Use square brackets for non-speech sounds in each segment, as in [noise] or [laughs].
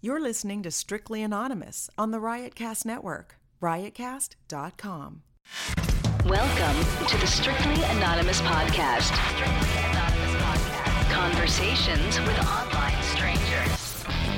You're listening to Strictly Anonymous on the Riotcast Network, riotcast.com. Welcome to the Strictly Anonymous podcast. Strictly Anonymous podcast. Conversations with online strangers.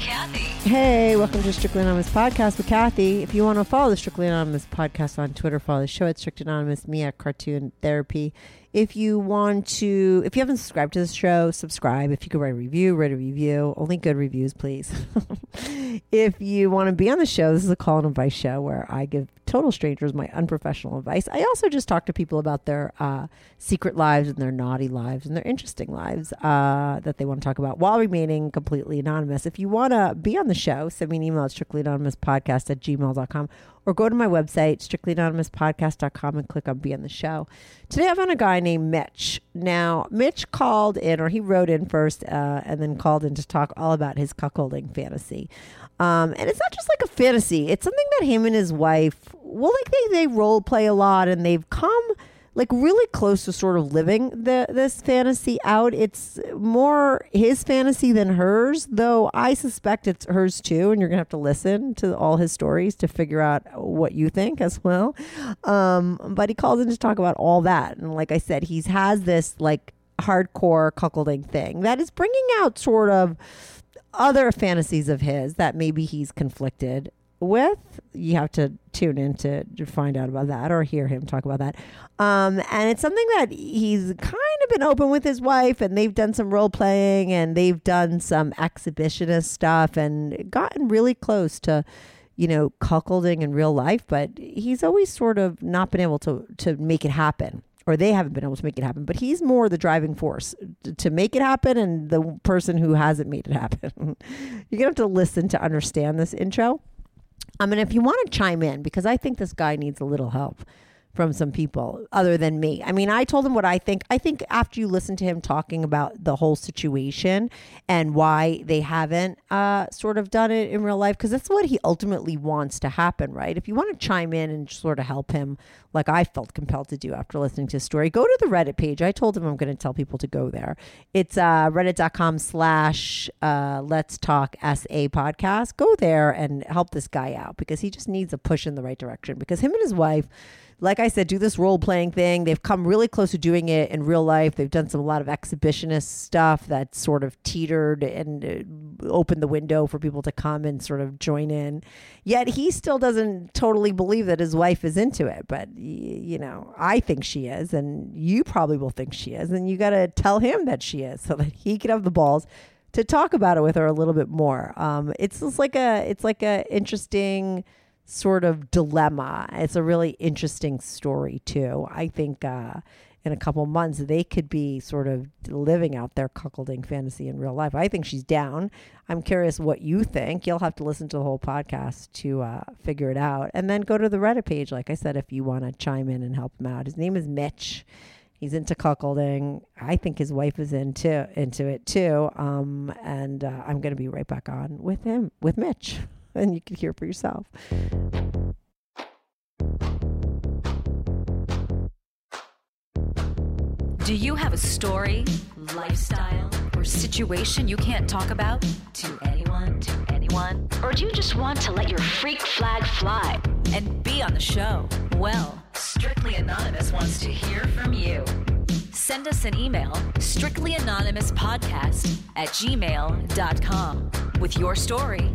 Kathy. Hey, welcome to Strictly Anonymous Podcast with Kathy. If you want to follow the Strictly Anonymous Podcast on Twitter, follow the show at Strictly Anonymous, me at Cartoon Therapy. If you want to, if you haven't subscribed to this show, subscribe. If you could write a review, write a review. Only good reviews, please. [laughs] if you want to be on the show, this is a call and advice show where I give total strangers my unprofessional advice. I also just talk to people about their uh, secret lives and their naughty lives and their interesting lives uh, that they want to talk about while remaining completely anonymous. If you want to be on the show, send me an email at strictlyanonymouspodcast at gmail.com or go to my website, strictlyanonymouspodcast.com, and click on Be on the Show. Today I found a guy named Mitch. Now, Mitch called in, or he wrote in first uh, and then called in to talk all about his cuckolding fantasy. Um, and it's not just like a fantasy, it's something that him and his wife, well, like they, they role play a lot and they've come like really close to sort of living the this fantasy out. It's more his fantasy than hers, though I suspect it's hers too. And you're gonna have to listen to all his stories to figure out what you think as well. Um, but he calls in to talk about all that, and like I said, he's has this like hardcore cuckolding thing that is bringing out sort of other fantasies of his that maybe he's conflicted with. You have to tune in to, to find out about that or hear him talk about that. Um, and it's something that he's kind of been open with his wife, and they've done some role playing and they've done some exhibitionist stuff and gotten really close to. You know, cuckolding in real life, but he's always sort of not been able to to make it happen or they haven't been able to make it happen. But he's more the driving force to make it happen and the person who hasn't made it happen. [laughs] You're going to have to listen to understand this intro. Um, I mean, if you want to chime in, because I think this guy needs a little help, from some people other than me. I mean, I told him what I think. I think after you listen to him talking about the whole situation and why they haven't uh, sort of done it in real life, because that's what he ultimately wants to happen, right? If you want to chime in and sort of help him, like I felt compelled to do after listening to his story, go to the Reddit page. I told him I'm going to tell people to go there. It's uh, reddit.com slash uh, let's talk SA podcast. Go there and help this guy out because he just needs a push in the right direction because him and his wife like I said, do this role playing thing. They've come really close to doing it in real life. They've done some a lot of exhibitionist stuff that sort of teetered and uh, opened the window for people to come and sort of join in. Yet he still doesn't totally believe that his wife is into it. But you know, I think she is, and you probably will think she is, and you got to tell him that she is, [laughs] so that he can have the balls to talk about it with her a little bit more. Um, it's just like a, it's like a interesting sort of dilemma. It's a really interesting story too. I think uh, in a couple months they could be sort of living out their cuckolding fantasy in real life. I think she's down. I'm curious what you think. You'll have to listen to the whole podcast to uh, figure it out, and then go to the Reddit page. Like I said, if you want to chime in and help him out, his name is Mitch. He's into cuckolding. I think his wife is into into it too. Um, and uh, I'm going to be right back on with him with Mitch [laughs] and you can hear for yourself. Do you have a story, lifestyle, or situation you can't talk about to anyone, to anyone? Or do you just want to let your freak flag fly and be on the show? Well, Strictly Anonymous wants to hear from you. Send us an email, strictlyanonymouspodcast at gmail.com, with your story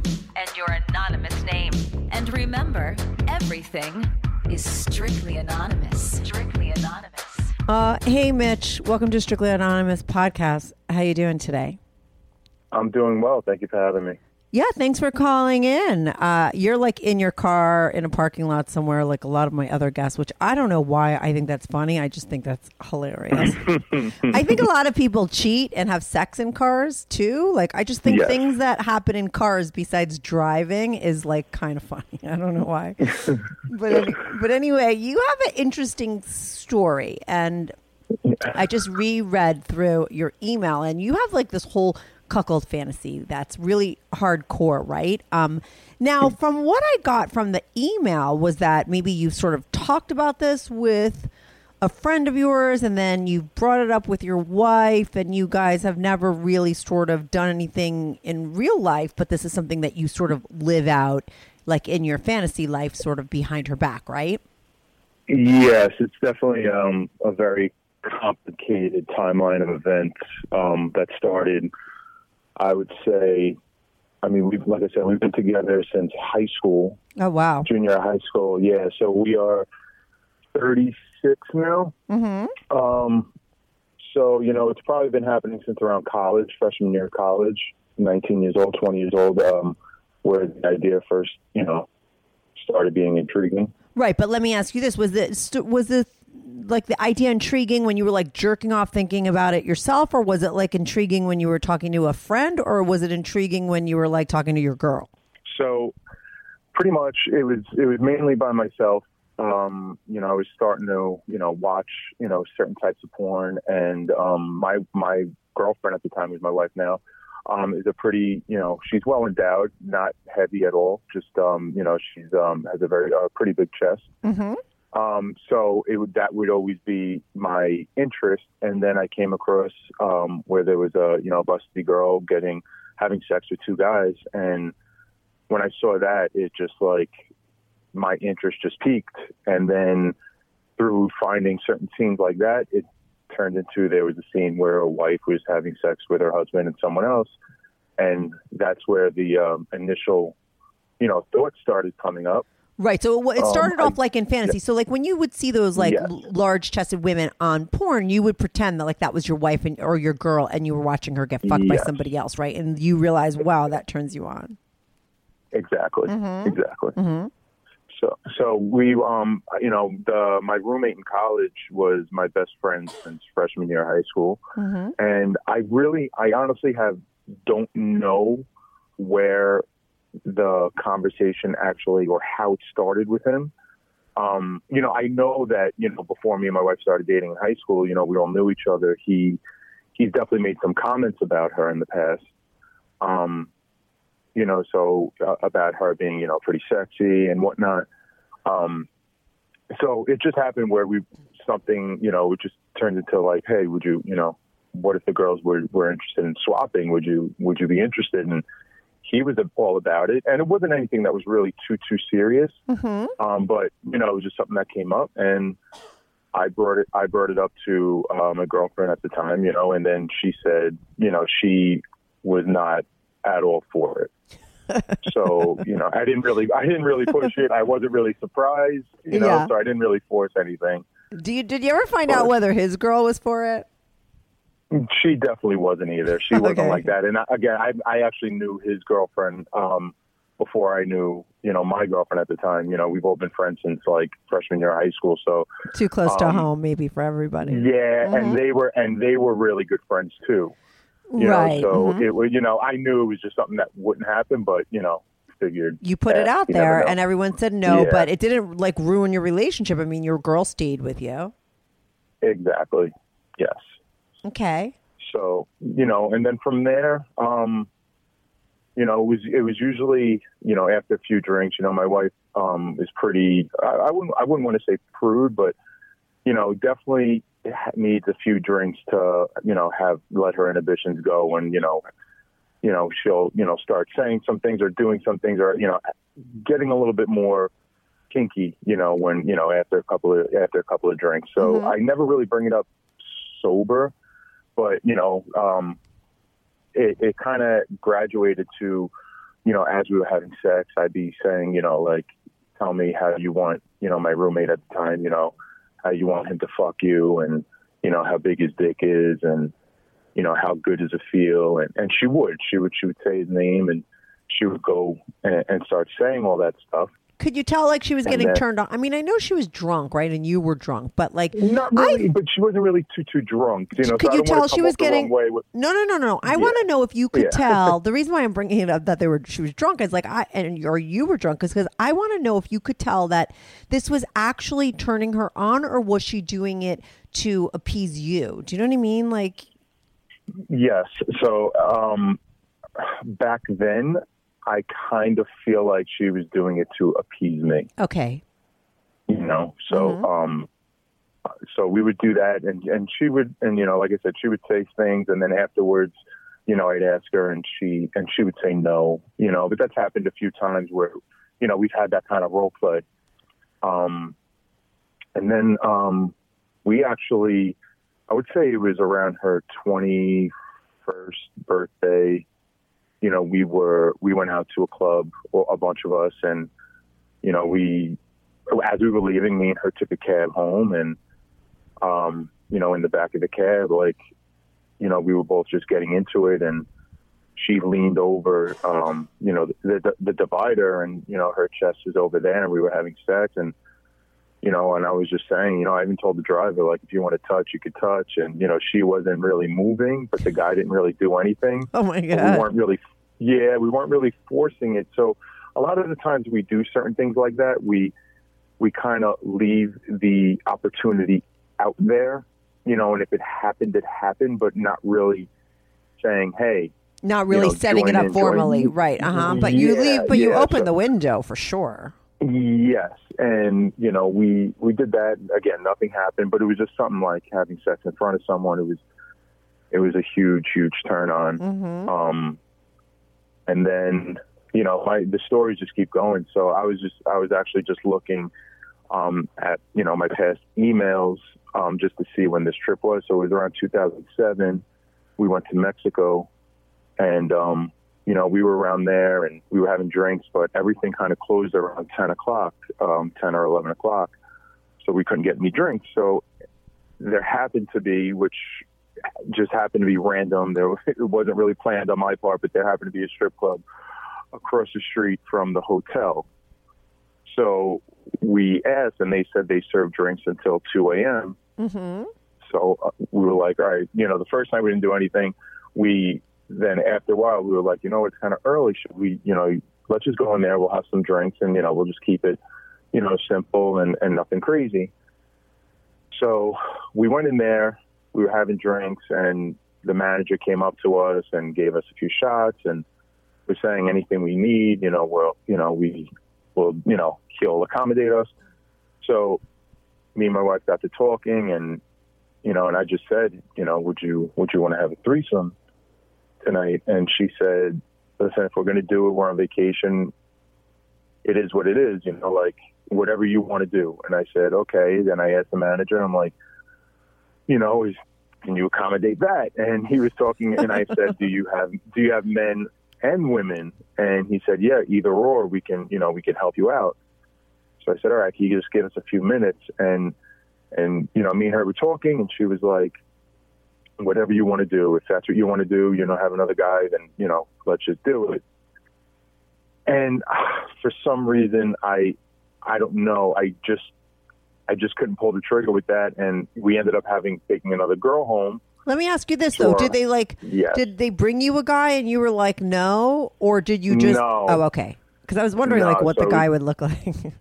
and your anonymous name. And remember, everything is strictly anonymous. Strictly anonymous. Uh, hey, Mitch. Welcome to Strictly Anonymous podcast. How you doing today? I'm doing well. Thank you for having me. Yeah, thanks for calling in. Uh, you're like in your car in a parking lot somewhere, like a lot of my other guests, which I don't know why I think that's funny. I just think that's hilarious. I think a lot of people cheat and have sex in cars too. Like, I just think Yes. things that happen in cars besides driving is like kind of funny. [laughs] I don't know why. but, any, but anyway, you have an interesting story. And I just reread through your email, and you have like this whole cuckold fantasy that's really hardcore, right? Um, now, from what I got from the email was that maybe you sort of talked about this with a friend of yours, and then you brought it up with your wife, and you guys have never really sort of done anything in real life, but this is something that you sort of live out, like in your fantasy life, sort of behind her back, right? Yes, it's definitely um, a very complicated timeline of events um, that started. I would say, I mean, we've like I said, we've been together since high school, Oh wow. junior high school. Yeah, so we are 36 now. Mm-hmm. Um, so you know, it's probably been happening since around college, freshman year of college, 19 years old, 20 years old, um, where the idea first, you know, started being intriguing. Right, but let me ask you this: was it st- was it like the idea intriguing when you were like jerking off thinking about it yourself, or was it like intriguing when you were talking to a friend, or was it intriguing when you were like talking to your girl? So pretty much it was it was mainly by myself. Um, you know, I was starting to, you know, watch, you know, certain types of porn and um my my girlfriend at the time who's my wife now, um, is a pretty, you know, she's well endowed, not heavy at all. Just um, you know, she's um has a very uh, pretty big chest. Mm-hmm. Um, so it would that would always be my interest. And then I came across um, where there was a you know busty girl getting having sex with two guys, and when I saw that, it just like my interest just peaked. And then through finding certain scenes like that, it turned into there was a scene where a wife was having sex with her husband and someone else, and that's where the um, initial you know thoughts started coming up. Right. So it, Um, started I- off like in fantasy. So like when you would see those like Yes. l- large chested women on porn, you would pretend that like that was your wife and, or your girl, and you were watching her get fucked by somebody else, right? And you realize, wow, that turns you on. Exactly. Mhm. Exactly. Mm-hmm. So, so we, um, you know, the my roommate in college was my best friend since freshman year of high school, Mm-hmm. and I really, I honestly have don't know where the conversation actually or how it started with him. um, you know, I know that you know before me and my wife started dating in high school, you know, we all knew each other. He he's definitely made some comments about her in the past. Um, you know, so uh, about her being you know pretty sexy and whatnot. Um, so it just happened where we something you know it just turned into like, hey, would you you know, what if the girls were were interested in swapping? Would you would you be interested? And he was all about it, and it wasn't anything that was really too too serious. Mm-hmm. Um, but you know, it was just something that came up, and I brought it. I brought it up to uh, my girlfriend at the time, you know, and then she said, you know, she was not at all for it. [laughs] so you know, I didn't really, I didn't really push it. I wasn't really surprised, you know, Yeah. so I didn't really force anything. Do you did you ever find out whether his girl was for it? She definitely wasn't either. She [laughs] wasn't Okay. like that. And I, again, I, I actually knew his girlfriend um, before I knew, you know, my girlfriend at the time. You know, we've all been friends since like freshman year of high school. So Too close to Um, home, maybe for everybody. yeah, Mhm. and they were and they were really good friends too. You Right, Know? So mhm. it was, you know, I knew it was just something that wouldn't happen, but you know, figured You put it out there, and everyone said no, Yeah. but it didn't like ruin your relationship. I mean, your girl stayed with you. exactly, yes. Okay. So you know, and then from there, um, you know, it was it was usually you know after a few drinks. You know, my wife um, is pretty. I, I wouldn't I wouldn't want to say prude, but you know, definitely needs a few drinks to you know have let her inhibitions go, and you know, you know she'll you know start saying some things or doing some things or you know getting a little bit more kinky. You know, when you know after a couple of after a couple of drinks. So Mhm. I never really bring it up sober but you know, um, it, it kind of graduated to, you know, as we were having sex, I'd be saying, you know, like, tell me how you want, you know, my roommate at the time, you know, how you want him to fuck you, and you know how big his dick is, and you know how good does it feel, and and she would, she would, she would say his name, and she would go and, and start saying all that stuff. Could you tell like she was getting then- turned on? I mean, I know she was drunk, right? And you were drunk, but like, Not really, but she wasn't really too too drunk. You know, could I you tell she was off the wrong getting? with- No, no, no, no. I Yeah. want to know if you could Yeah. tell. [laughs] The reason why I'm bringing it up that they were she was drunk is like I and or you were drunk is because I want to know if you could tell that this was actually turning her on or was she doing it to appease you? Do you know what I mean? Like, Yes. So um, back then, I kind of feel like she was doing it to appease me. okay, You know. So Mm-hmm. um, so we would do that, and and she would, and you know, like I said, she would say things, and then afterwards, you know, I'd ask her, and she and she would say no. You know, but that's happened a few times where, you know, we've had that kind of role play. Um, and then um, we actually, I would say it was around her 21st birthday. You know, we were, we went out to a club, a bunch of us, and, you know, we, as we were leaving, me and her took a cab home, and, um, you know, in the back of the cab, like, you know, we were both just getting into it, and she leaned over, um, you know, the, the, the divider, and, you know, her chest was over there, and we were having sex, and, you know, and I was just saying, you know, I even told the driver, like, if you want to touch, you could touch. And, you know, she wasn't really moving, but the guy didn't really do anything. Oh, my But God. We weren't really, yeah, we weren't really forcing it. So a lot of the times we do certain things like that, we, we kind of leave the opportunity out there, you know, and if it happened, it happened, but not really saying, hey, not really you know, setting it up in, join- formally, right? Uh huh. But you leave, but you open so- the window for sure. Yes, and you know we we did that again. Nothing happened, but it was just something like having sex in front of someone. It was it was a huge huge turn on. Mm-hmm. Um, and then you know my the stories just keep going. So I was just I was actually just looking um, at you know my past emails um, just to see when this trip was. So it was around 2007. We went to Mexico, and um, you know we were around there and we were having drinks, but everything kind of closed around 10 o'clock, um, 10 or 11 o'clock. So we couldn't get any drinks. So there happened to be, which just happened to be random. There [laughs] it wasn't really planned on my part, but there happened to be a strip club across the street from the hotel. So we asked, and they said they served drinks until 2 a.m. Mm-hmm. So uh, we were like, all right, you know, the first time we didn't do anything. We then after a while we were like, you know, it's kind of early. Should we, you know, let's just go in there. We'll have some drinks, and you know, we'll just keep it, you know, simple and, and nothing crazy. So we went in there, we were having drinks, and the manager came up to us and gave us a few shots and was saying anything we need, you know, well, you know, we will, you know, he'll accommodate us. So me and my wife got to talking and, you know, and I just said, you know, would you, would you want to have a threesome tonight? And she said, listen, if we're going to do it, we're on vacation. It is what it is, you know, like whatever you want to do. And I said, okay. Then I asked the manager, I'm like, you know, is, can you accommodate that? And he was talking, and I said, [laughs] do you have, do you have men and women? And he said, yeah, either or. We can, you know, we can help you out. So I said, all right, can you just give us a few minutes? And, and, you know, me and her were talking, and she was like, whatever you want to do, if that's what you want to do, you know, have another guy, then, you know, let's just do it. And [sighs] for some reason, I, I don't know, I just, I just couldn't pull the trigger with that. And we ended up having, taking another girl home. Let me ask you this though. Did they like? Yes. Did they bring you a guy and you were like no, or did you just? No. Oh, okay. Because I was wondering No, like what the so- guy would look like. [laughs]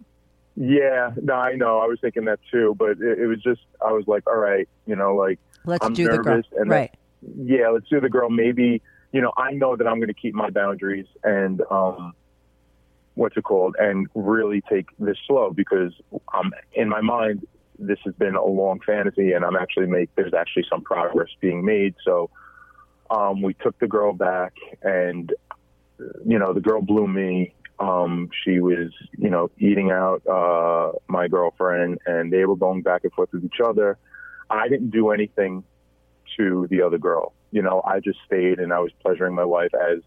Yeah, no, I know. I was thinking that too, but it, it was just I was like, all right, you know, like Let's I'm do the girl. nervous, and Right. yeah, let's do the girl. Maybe you know, I know that I'm going to keep my boundaries and um, what's it called, and really take this slow because um, in my mind, this has been a long fantasy, and I'm actually make there's actually some progress being made. So um, we took the girl back, and you know, the girl blew me. Um, she was, you know, eating out uh, my girlfriend, and they were going back and forth with each other. I didn't do anything to the other girl. You know, I just stayed and I was pleasuring my wife as,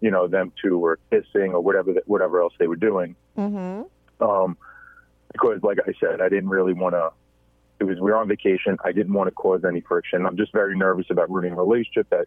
you know, them two were kissing or whatever, whatever else they were doing. mm-hmm. Um, because, like I said, I didn't really want to. It was we were on vacation. I didn't want to cause any friction. I'm just very nervous about ruining a relationship that.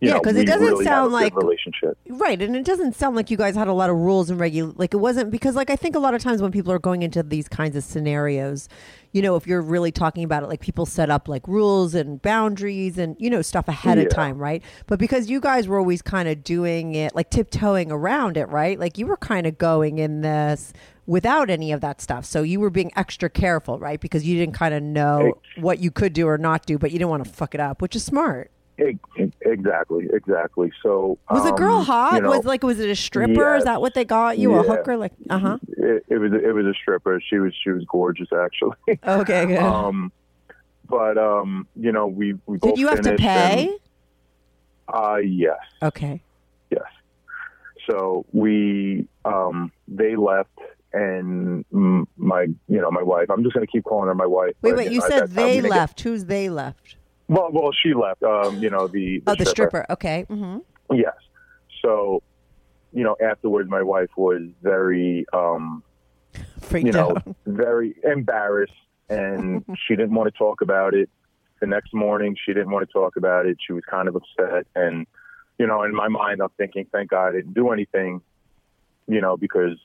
You Yeah, because it doesn't really sound like- relationship. Right, and it doesn't sound like you guys had a lot of rules and regul. Like it wasn't because, like, I think a lot of times when people are going into these kinds of scenarios, you know, if you're really talking about it, like people set up like rules and boundaries and you know stuff ahead of time, right? But because you guys were always kind of doing it, like tiptoeing around it, right? Like you were kind of going in this without any of that stuff, so you were being extra careful, right? Because you didn't kind of know what you could do or not do, but you didn't want to fuck it up, which is smart. Exactly, exactly. So Was the girl um, hot? you know, was like was it a stripper? Is that what they got you? A hooker? Like uh huh. It, it was it was a stripper. She was she was gorgeous actually. [laughs] Okay, good. um, but um, you know we we Did you have to pay? and- uh, yes, Okay. yes. So we um they left and my you know my wife. I'm just gonna keep calling her my wife. Wait, but, wait. You at said they we didn't get- left. Who's they left? Well, well, she left. Um, you know the, Oh, the stripper. Okay. hmm Yes. So, you know, afterwards, my wife was very, um, [laughs] Freaked you know, out. very embarrassed, and [laughs] she didn't want to talk about it. The next morning, she didn't want to talk about it. She was kind of upset, and you know, in my mind, I'm thinking, thank God I didn't do anything, you know, because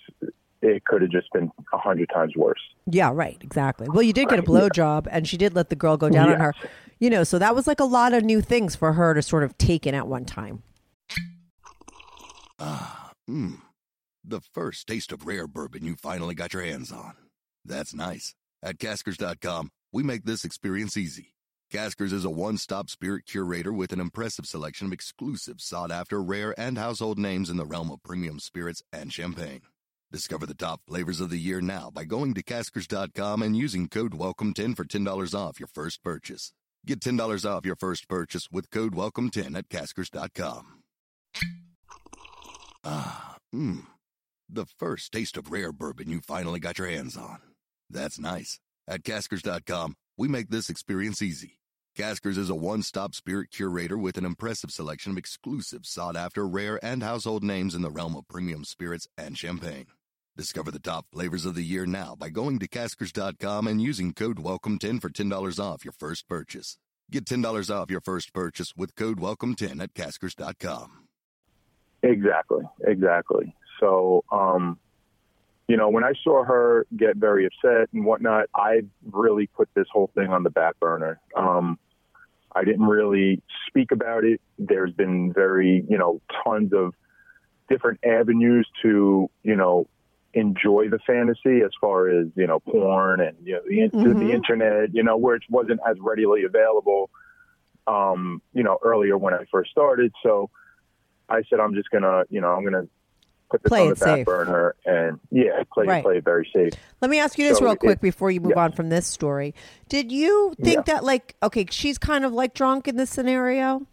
it could have just been a hundred times worse. Yeah. Right. Exactly. Well, you did get a blowjob, and she did let the girl go down on her. You know, so that was like a lot of new things for her to sort of take in at one time. Ah, mmm. The first taste of rare bourbon you finally got your hands on. That's nice. At Caskers.com, we make this experience easy. Caskers is a one stop spirit curator with an impressive selection of exclusive, sought after, rare, and household names in the realm of premium spirits and champagne. Discover the top flavors of the year now by going to Caskers.com and using code WELCOME10 for $10 off your first purchase. Get $10 off your first purchase with code WELCOME10 at Caskers.com. Ah, mmm. The first taste of rare bourbon you finally got your hands on. That's nice. At Caskers.com, we make this experience easy. Caskers is a one stop spirit curator with an impressive selection of exclusive, sought after, rare, and household names in the realm of premium spirits and champagne. Discover the top flavors of the year now by going to Caskers.com and using code WELCOME10 for $10 off your first purchase. Get $10 off your first purchase with code WELCOME10 at Caskers.com. Exactly, exactly. So, um, you know, when I saw her get very upset and whatnot, I really put this whole thing on the back burner. Um, I didn't really speak about it. There's been very, you know, tons of different avenues to, you know, enjoy the fantasy as far as you know porn and you know the, Mhm. the internet you know where it wasn't as readily available um you know earlier when i first started so i said i'm just gonna you know i'm gonna put this Play on the back safe. burner and yeah play Right. play it very safe Let me ask you this So real it- quick before you move yeah. on from this story. Did you think Yeah. that like okay, she's kind of like drunk in this scenario?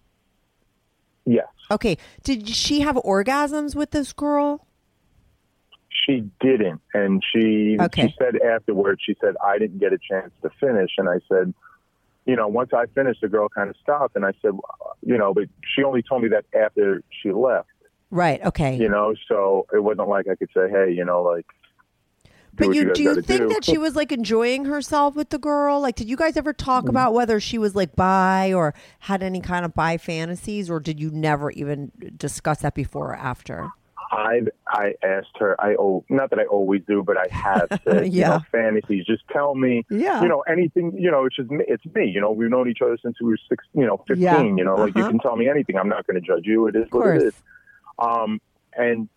yes Okay. Did she have orgasms with this girl? She didn't and she Okay. she said afterwards she said i didn't get a chance to finish and i said you know once i finished the girl kind of stopped and i said you know but she only told me that after she left Right. Okay. you know so it wasn't like i could say hey you know like do But what you do you think do. that she was like enjoying herself with the girl? Like, did you guys ever talk Mm-hmm. about whether she was like bi or had any kind of bi fantasies, or did you never even discuss that before or after? I I asked her. I oh, not that I always do, but I have [laughs] said, you Yeah. know, fantasies. Just tell me, Yeah. you know, anything. You know, it's just me, it's me. You know, we've known each other since we were six, you know, fifteen. Yeah. You know, like you Uh-huh. can tell me anything. I'm not going to judge you. It is what it is. Um, and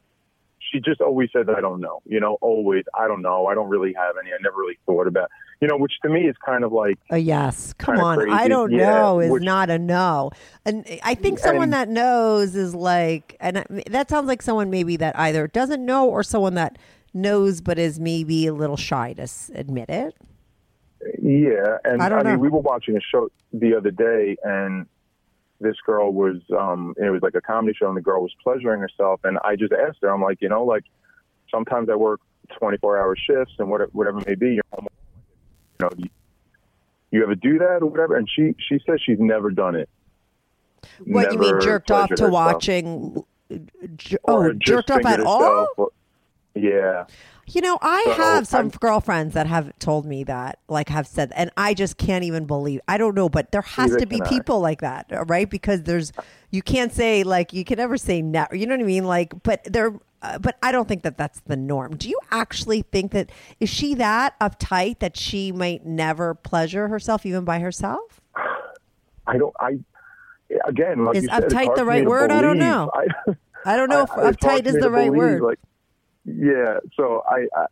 she just always said, I don't know. You know, always, I don't know. I don't really have any. I never really thought about. You know, which to me is kind of like A yes. Come on. I don't Yeah, know is which- not a no. And I think someone And- that knows is like, and that sounds like someone maybe that either doesn't know or someone that knows but is maybe a little shy to admit it. Yeah, and I I, mean, we were watching a show the other day, and this girl was, um, it was like a comedy show, and the girl was pleasuring herself, and I just asked her, I'm like, you know, like sometimes I work 24 hour shifts, and whatever, whatever it may be, you're home, you know, you, you ever do that or whatever? And she she says she's never done it. What you mean, Never jerked off to herself. watching? J- oh, jerked off at all? or- yeah. You know, I So, have some I'm- girlfriends that have told me that, like, have said, and I just can't even believe. I don't know, but there has to be can I. people like that, uh, right? Because there's, you can't say like you can never say never. You know what I mean? Like, but there, uh, but I don't think that that's the norm. Do you actually think that is she that uptight that she might never pleasure herself even by herself? I don't. I again, like Is said, uptight hard the right word? I don't know. I, I don't know if uptight is the right believe, word. Like, yeah. So I, I,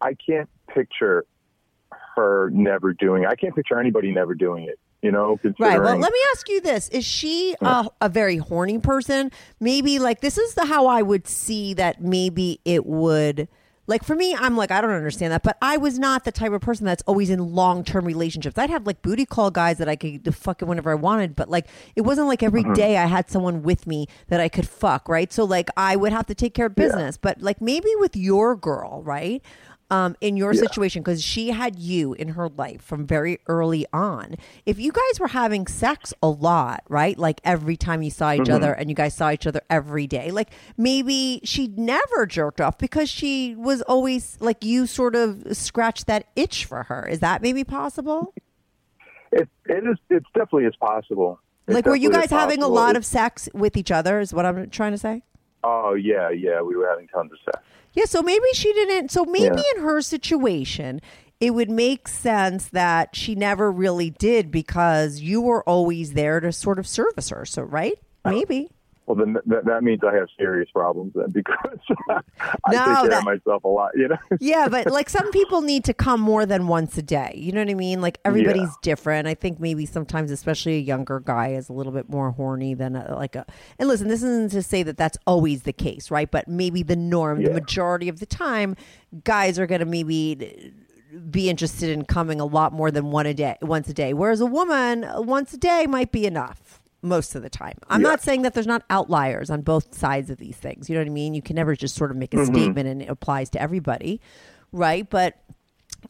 I can't picture her never doing. it. I can't picture anybody never doing it. You know, Right. Well, let me ask you this: Is she a, a very horny person? Maybe like this is the how I would see that. Maybe it would. Like for me, I'm like I don't understand that, but I was not the type of person that's always in long term relationships. I'd have like booty call guys that I could fuck whenever I wanted, but like it wasn't like every day Mhm. I had someone with me that I could fuck, right? So like I would have to take care of business, but like maybe with your girl, right? Um, in your Yeah. situation because she had you in her life from very early on. If you guys were having sex a lot, right? Like every time you saw each Mhm. other and you guys saw each other every day, like maybe she never jerked off because she was always like you sort of scratched that itch for her. Is that maybe possible? it, it is. It's definitely is possible. It like, were you guys having a lot of sex with each other? Is what I'm trying to say? Oh yeah, yeah. We were having tons of sex. Yeah, so maybe she didn't. So maybe Yeah. in her situation, it would make sense that she never really did because you were always there to sort of service her. So, right? Maybe. Well, then th- that means I have serious problems then [laughs] because I No, take care that- of myself a lot. You know. Yeah, [laughs] but like some people need to come more than once a day. You know what I mean? Like everybody's Yeah. different. I think maybe sometimes, especially a younger guy, is a little bit more horny than a, like a. And listen, this isn't to say that that's always the case, right? But maybe the norm, the majority of the time, guys are going to maybe be interested in coming a lot more than one a day, once a day. Whereas a woman, once a day might be enough most of the time. I'm Yeah. not saying that there's not outliers on both sides of these things. You know what I mean? You can never just sort of make a Mhm. statement and it applies to everybody, right? But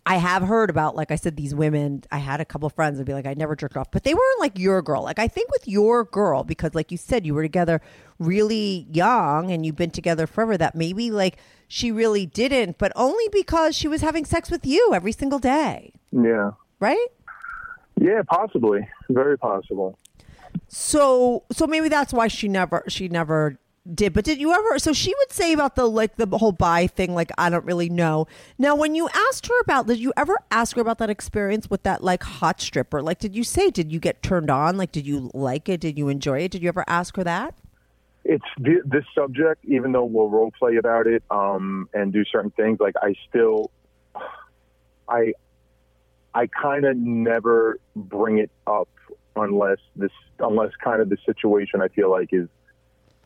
I have heard about, like I said, these women. I had a couple friends would be like, I never jerked off, but they weren't like your girl. Like I think with your girl, because like you said, you were together really young and you've been together forever. That maybe like she really didn't, but only because she was having sex with you every single day, Yeah. right? Yeah, possibly. Very possible. So so maybe that's why she never she never did. But did you ever so she would say about the like the whole buy thing, like I don't really know. Now when you asked her about did you ever ask her about that experience with that like hot stripper? Like did you say did you get turned on? Like did you like it? Did you enjoy it? Did you ever ask her that? it's th- this subject, even though we'll role play about it um, and do certain things. Like I still, I, I kind of never bring it up unless this, unless kind of the situation I feel like is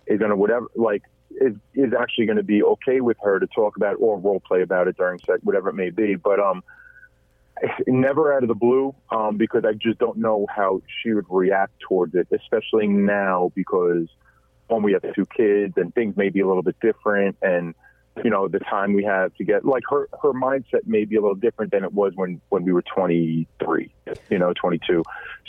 is gonna whatever like is is actually going to be okay with her to talk about or role play about it during sex, whatever it may be. But um, never out of the blue um, because I just don't know how she would react towards it, especially now because when we have two kids and things may be a little bit different and you know the time we have to get like her her mindset may be a little different than it was when when we were 23 you know 22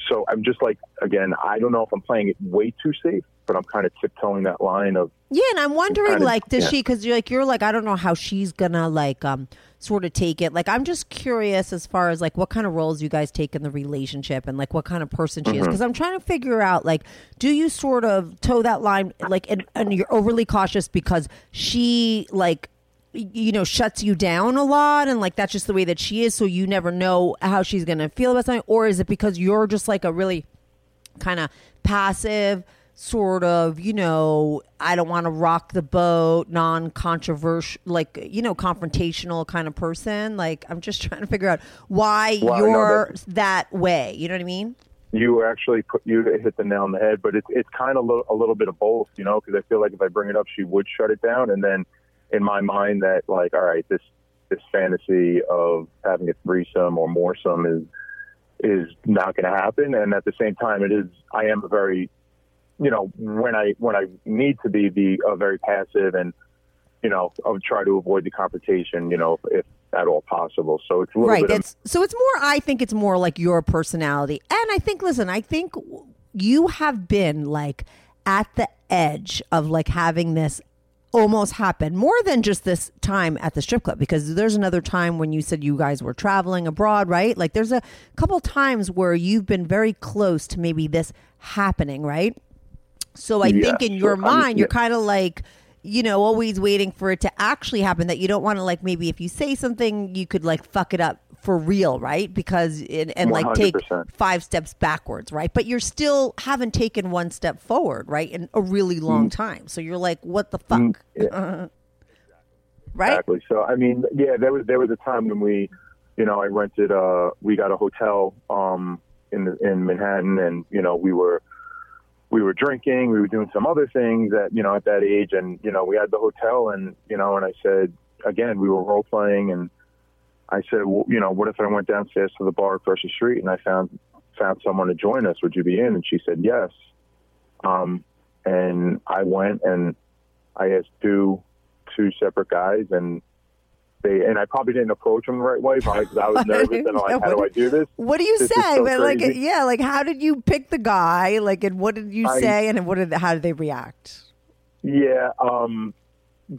so i'm just like again i don't know if i'm playing it way too safe but i'm kind of tiptoeing that line of Yeah, and I'm wondering, kinda- like, does yeah. she? Because you're like, you're like, I don't know how she's gonna like, um, sort of take it. Like, I'm just curious as far as like what kind of roles you guys take in the relationship, and like what kind of person she is. Mhm. Because I'm trying to figure out, like, do you sort of toe that line, like, and, and you're overly cautious because she like. You know, shuts you down a lot, and like that's just the way that she is. So you never know how she's gonna feel about something, or is it because you're just like a really kind of passive sort of you know i don't want to rock the boat non-controversial like you know confrontational kind of person. Like i'm just [laughs] trying to figure out why you're that way. You know what i mean? You actually put you hit the nail on the head, but it's it's kind of lo- a little bit of both, you know, because I feel like if I bring it up, she would shut it down, and then in my mind that like, all right, this this fantasy of having a threesome or more some is is not going to happen, and at the same time, it is I am a very, you know, when I when I need to be be a very passive and you know I would try to avoid the confrontation, you know, if at all possible. So it's a little right bit of it's so it's more i think it's more like your personality. And i think listen i think you have been like at the edge of like having this almost happen more than just this time at the strip club because there's another time when you said you guys were traveling abroad right? Like there's a couple times where you've been very close to maybe this happening right so I Yeah, think in so, your mean, mind, you're yeah. kind of like, you know, always waiting for it to actually happen. That you don't want to like maybe if you say something, you could like fuck it up for real, right? Because and, and like take five steps backwards, right? But you're still haven't taken one step forward, right, in a really long Mm. time. So you're like, what the fuck, [laughs] right? Exactly. So I mean, yeah, there was there was a time when we, you know, I rented uh we got a hotel um in the, in Manhattan and you know, we were we were drinking, we were doing some other things at you know, at that age and you know, we had the hotel and you know, and I said again, we were role playing and I said, well, you know, what if I went downstairs to the bar across the street and I found found someone to join us? Would you be in? And she said yes. Um, and I went and I asked two two separate guys, and they and I probably didn't approach them the right way because I was [laughs] nervous and I'm like, how do I do this? What do you This say? so but like, yeah, like how did you pick the guy? Like, and what did you I- say? And what did how did they react? Yeah, um,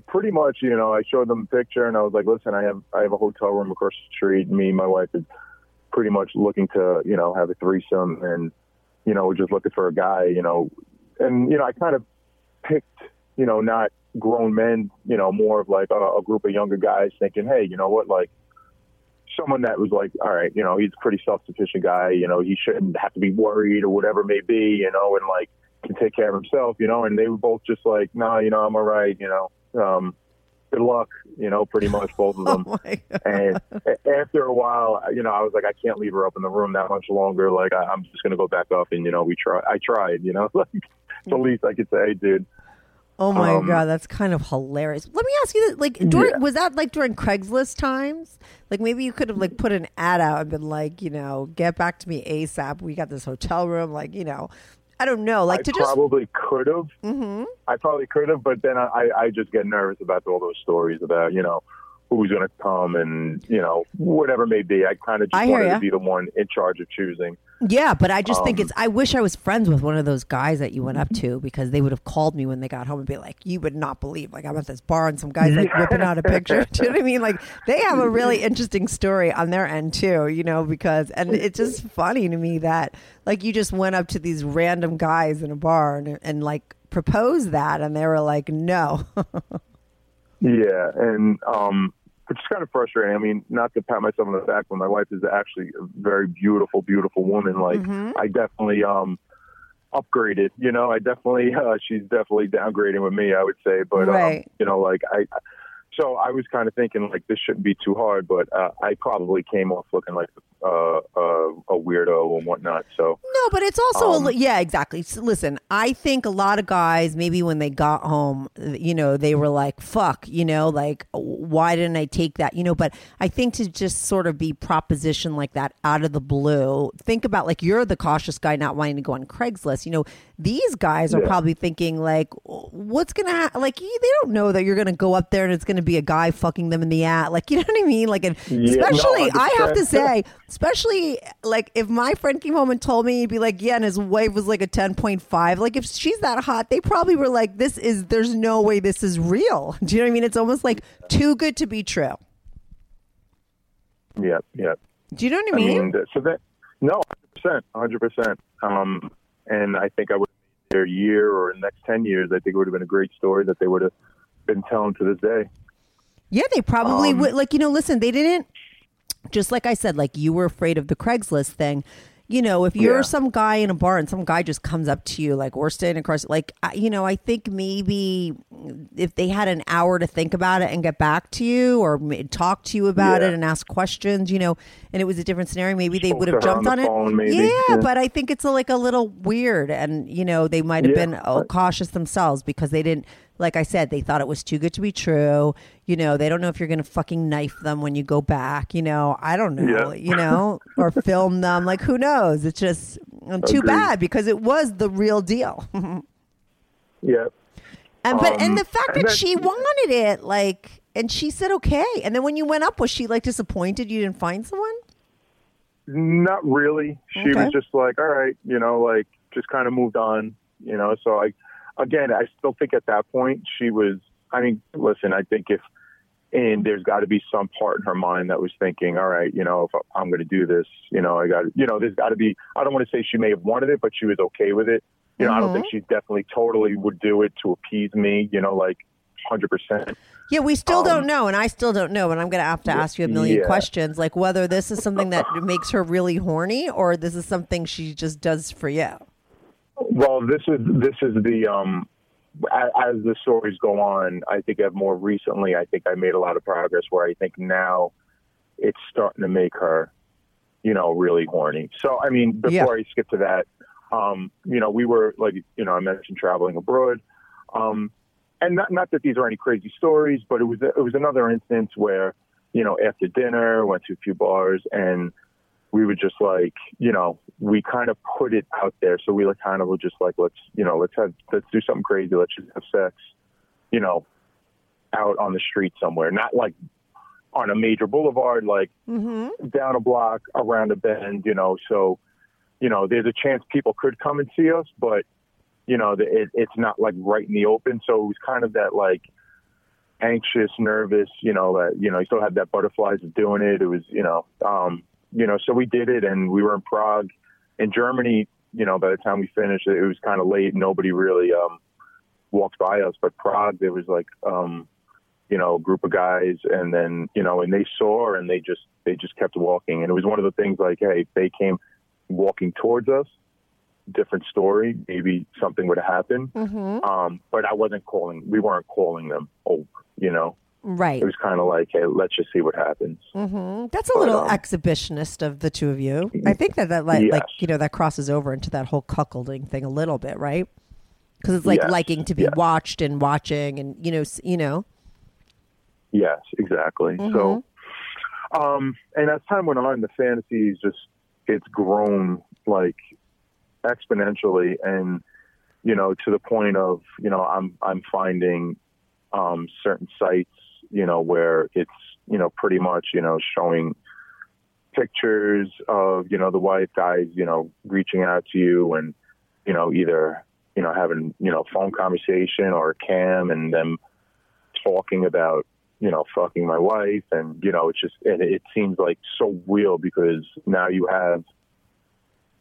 pretty much. You know, I showed them a picture, and I was like, "Listen, I have I have a hotel room across the street. Me and my wife is pretty much looking to you know have a threesome, and you know we're just looking for a guy. You know, and you know I kind of picked you know not grown men. You know, more of like a, a group of younger guys, thinking, hey, you know what, like someone that was like, all right, you know, he's a pretty self-sufficient guy. You know, he shouldn't have to be worried or whatever it may be. You know, and like can take care of himself. You know, and they were both just like, no, nah, you know, I'm all right. You know, um, good luck. You know, pretty much both of them. and after a while, you know, I was like, I can't leave her up in the room that much longer. Like, I, I'm just gonna go back up, and you know, we try. I tried. You know, like the least I could say, dude. Oh my Um, god, that's kind of hilarious. Let me ask you this: like, during, Yeah. was that like during Craigslist times? Like, maybe you could have like put an ad out and been like, you know, get back to me ASAP. We got this hotel room. Like, you know, I don't know, like I to just. probably could have. Mm-hmm. I probably could have, but then I, I just get nervous about all those stories about you know who's going to come and you know whatever it may be. I kind of just I wanted to be the one in charge of choosing. Yeah, but I just think Um, it's. I wish I was friends with one of those guys that you went up to because they would have called me when they got home and be like, "You would not believe, like I'm at this bar and some guys like whipping out a picture." [laughs] Do you know what I mean? Like they have a really [laughs] interesting story on their end too, you know, because and it's just funny to me that like you just went up to these random guys in a bar and, and like proposed that, and they were like, "No." [laughs] Yeah, and um, it's kind of frustrating. I mean, not to pat myself on the back, but my wife is actually a very beautiful, beautiful woman. Like, Mhm. I definitely, um, upgraded. You know, I definitely uh, she's definitely downgrading with me. I would say, but Right. um, you know, like I. So I was kind of thinking like this shouldn't be too hard, but uh, I probably came off looking like uh, uh, a weirdo and whatnot. So No, but it's also a Um, li- yeah, exactly. So listen, I think a lot of guys maybe when they got home, you know, they were like, "Fuck," you know, like why didn't I take that? You know, but I think to just sort of be propositioned like that out of the blue. Think about like you're the cautious guy not wanting to go on Craigslist. You know, these guys are Yeah. probably thinking like, "What's gonna ha-? like?" They don't know that you're gonna go up there and it's gonna be a guy fucking them in the ass. Like, you know what I mean? Like, Yeah, no, especially I have to say especially like if my friend came home and told me he'd be like yeah and his wife was like a 10.5 like if she's that hot they probably were like this is there's no way this is real [laughs] do you know what i mean it's almost like too good to be true yeah, yeah. do you know what i mean, th- so that no, hundred percent, hundred percent. Um, and I think I would their year or next ten years. I think it would have been a great story that they would have been telling to this day. Yeah they probably Um, would like you know listen they didn't just like i said like you were afraid of the craigslist thing you know if you're Yeah. some guy in a bar and some guy just comes up to you like we're staying across like I, you know i think maybe if they had an hour to think about it and get back to you or talk to you about Yeah. it and ask questions you know and it was a different scenario maybe they would have jumped on on, it yeah, Yeah. but i think it's a, like a little weird and you know they might have been oh, cautious themselves because they didn't like i said they thought it was too good to be true you know they don't know if you're gonna fucking knife them when you go back you know i don't know Yeah. you know [laughs] or film them like who knows it's just um, too Agreed. bad because it was the real deal [laughs] Yeah. and but Um, and the fact and that then- she wanted it like and she said okay and then when you went up was she like disappointed you didn't find someone Not really. She Okay. was just like, all right, you know, like just kind of moved on, you know. So I, again, I still think at that point she was. I mean, listen, I think if and there's got to be some part in her mind that was thinking, all right, you know, if I'm going to do this, you know, I got, you know, there's got to be. I don't want to say she may have wanted it, but she was okay with it. You know, I don't think she definitely totally would do it to appease me. You know, like hundred percent. Yeah, we still don't know, and I still don't know, and I'm going to have to ask you a million Um, yeah. questions, like whether this is something that [laughs] makes her really horny, or this is something she just does for you. Well, this is this is the um as the stories go on. I think I've more recently. I think I made a lot of progress where I think now it's starting to make her, you know, really horny. So I mean, before I skip to that, um, you know, we were like, you know, I mentioned traveling abroad. Um, and not not that these are any crazy stories, but it was it was another instance where, you know, after dinner, went to a few bars, and we were just like, you know, we kind of put it out there. So we like kind of were just like, let's, you know, let's have let's do something crazy. Let's just have sex, you know, out on the street somewhere, not like on a major boulevard, like Mm-hmm. down a block, around a bend, you know. So, you know, there's a chance people could come and see us, but you know, the- it, it's not like right in the open. So it was kind of that like anxious, nervous, you know, that you know, you still had that butterflies of doing it. It was, you know, um, you know, so we did it, and we were in Prague, in Germany. You know, by the time we finished, it was kind of late. Nobody really um, walked by us, but Prague, there was like, um, you know, a group of guys, and then you know, and they saw, and they just they just kept walking, and it was one of the things like, hey, they came walking towards us, different story. Maybe something would have happened. Mm-hmm. Um, but I wasn't calling. We weren't calling them over. You know, Right. it was kind of like, hey, let's just see what happens. Mm-hmm. That's a But, little um, exhibitionist of the two of you. I think that that like, Yes. like you know that crosses over into that whole cuckolding thing a little bit, right? Because it's like Yes. liking to be Yes. watched and watching, and you know, you know. Yes, exactly. So, um, and as time went on, the fantasies just it's grown like exponentially, and you know, to the point of you know, I'm I'm finding um, certain sites, you know, where it's you know pretty much you know showing pictures of you know the wife guys you know reaching out to you and you know either you know having you know phone conversation or cam and them talking about you know fucking my wife and you know it's just and it seems like so real because now you have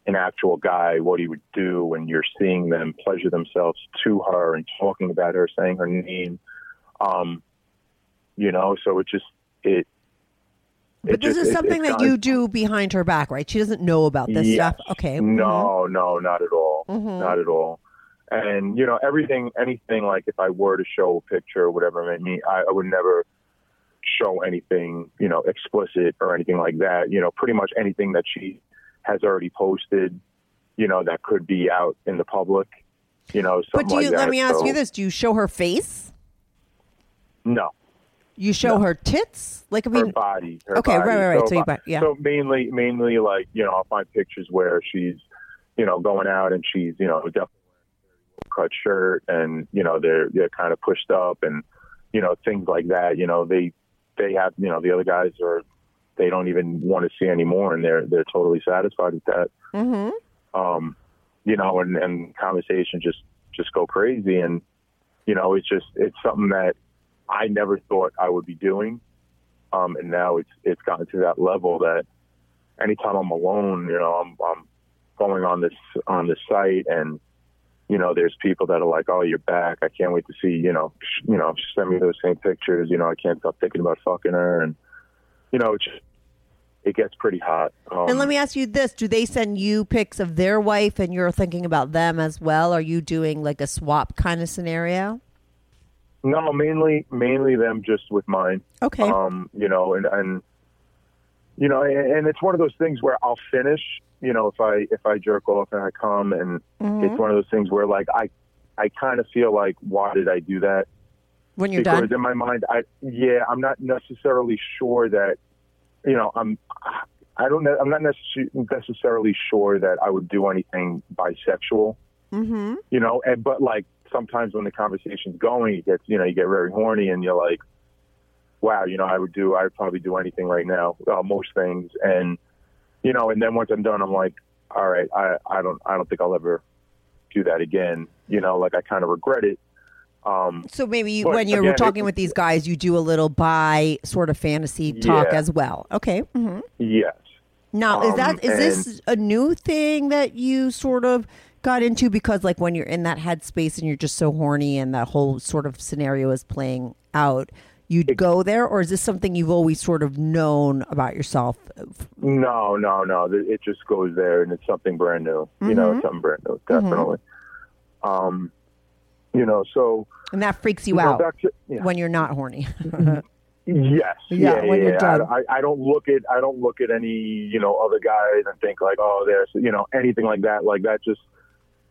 an actual guy what he would do when you're seeing them pleasure themselves to her and talking about her saying her name um you know so it just it But It this just- is something it's that you do behind her back, right? She doesn't know about this Yes. stuff. Okay. No, no, not at all. Mhm. Not at all. And you know, everything, anything like if I were to show a picture or whatever, I mean, I, I would never show anything, you know, explicit or anything like that. You know, pretty much anything that she has already posted, you know, that could be out in the public. You know, But do you? like that. let me ask So, you this: Do you show her face? No. You show her tits? Like I mean, her body. Her Okay, right, body. right, right. So, So you if I- buy- yeah. so mainly, mainly like you know, I'll find pictures where she's, you know, going out and she's, you know, definitely wearing a cut shirt and you know they're they're kind of pushed up and you know things like that. You know, they they have you know the other guys are they don't even want to see anymore and they're they're totally satisfied with that. Mm-hmm. Um, you know, and and conversation just just go crazy and you know it's just it's something that I never thought I would be doing. Um, and now it's it's gotten to that level that anytime I'm alone, you know, I'm I'm going on this on this site and you know, there's people that are like, "Oh, you're back! I can't wait to see." You know, sh- you know, send me those same pictures. You know, I can't stop thinking about fucking her, and you know, it's just, it gets pretty hot. Um, and let me ask you this: Do they send you pics of their wife, and you're thinking about them as well? Are you doing like a swap kind of scenario? No, mainly mainly them just with mine. Okay. Um, you know, and and you know, and, and it's one of those things where I'll finish. You know, if I if I jerk off and I come, and Mhm. it's one of those things where like I I kind of feel like why did I do that? When you're because done, in my mind, I yeah, I'm not necessarily sure that you know I'm. I don't. know- I'm not necess- necessarily sure that I would do anything bisexual mm-hmm. you know and but like sometimes when the conversation's going you get you know you get very horny and you're like wow you know i would do i would probably do anything right now uh, most things and you know and then once i'm done i'm like all right i i don't i don't think i'll ever do that again you know like i kind of regret it um So maybe you, when you're again, talking it- with these guys, you do a little bi sort of fantasy talk Yeah. as well. Okay. Mm-hmm. yes Now, is Um, that is this a new thing that you sort of got into because like when you're in that headspace and you're just so horny and that whole sort of scenario is playing out, you'd go there, or is this something you've always sort of known about yourself? no no no it just goes there and it's something brand new you know Mhm. it's something brand new Mhm. definitely um you know so And that freaks you You out to- yeah. when you're not horny. [laughs] Yes. Yeah, when you're done. I, I don't look at I don't look at any you know other guys and think like oh there's you know anything like that like that just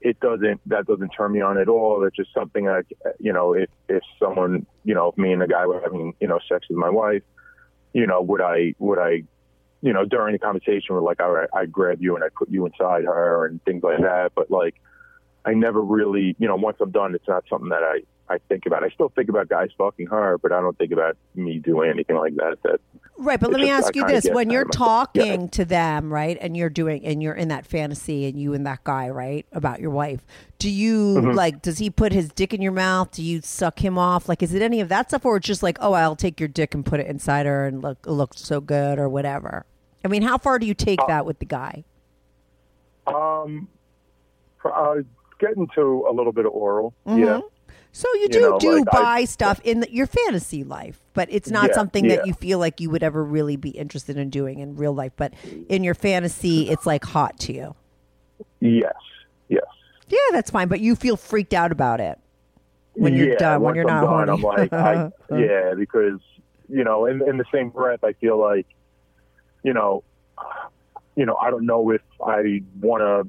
it doesn't that doesn't turn me on at all. It's just something that you know if if someone you know if me and the guy were having you know sex with my wife, you know would I would I you know during the conversation we're like all right I grab you and I put you inside her and things like that. But like I never really you know once I'm done it's not something that I I think about. I still think about guys fucking her, but I don't think about me doing anything like that. That Right, but let me just- ask I you this: when you're talking to them, right, and you're doing, and you're in that fantasy, and you and that guy, right, about your wife, do you Mm-hmm. Mhm. like? Does he put his dick in your mouth? Do you suck him off? Like, is it any of that stuff, or it's just like, oh, I'll take your dick and put it inside her, and look, it looks so good, or whatever? I mean, how far do you Uh, take that with the guy? Um, uh, getting to a little bit of oral. Mhm. Yeah. So you You do know, do like, I- bi stuff in the, your fantasy life, but it's not Yeah, something yeah. that you feel like you would ever really be interested in doing in real life. But in your fantasy, it's like hot to you. Yes. Yes. Yeah, that's fine. But you feel freaked out about it when you're yeah, done. When you're I'm not done, horny. I'm like, I, [laughs] yeah, because you know, in in the same breath, I feel like, you know, you know, I don't know if I want to,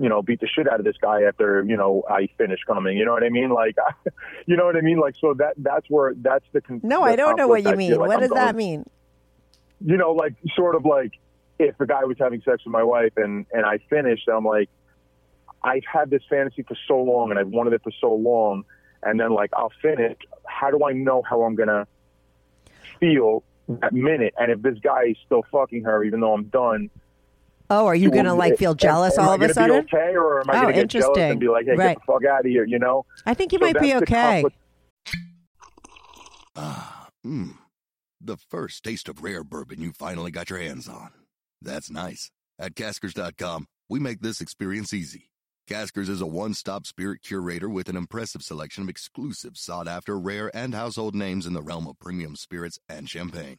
you know, beat the shit out of this guy after you know I finish coming. You know what I mean? Like, [laughs] you know what I mean? Like, so that that's where that's the con- no, the I don't know what you I mean. like what I'm does that mean? you know, like sort of like if the guy was having sex with my wife and and I finished, I'm like, I've had this fantasy for so long and I've wanted it for so long, and then like I'll finish. How do I know how I'm gonna feel that minute? And if this guy is still fucking her, even though I'm done. Oh, are you gonna like feel jealous am all I of a sudden? Be okay, or am I Oh, gonna get jealous interesting. and be like, "Hey, Right. get the fuck out of here"? You know? I think you So might be that's the okay. conflict- Mmm. The first taste of rare bourbon you finally got your hands on. That's nice. At Caskers.com, we make this experience easy. Caskers is a one stop spirit curator with an impressive selection of exclusive, sought after, rare, and household names in the realm of premium spirits and champagne.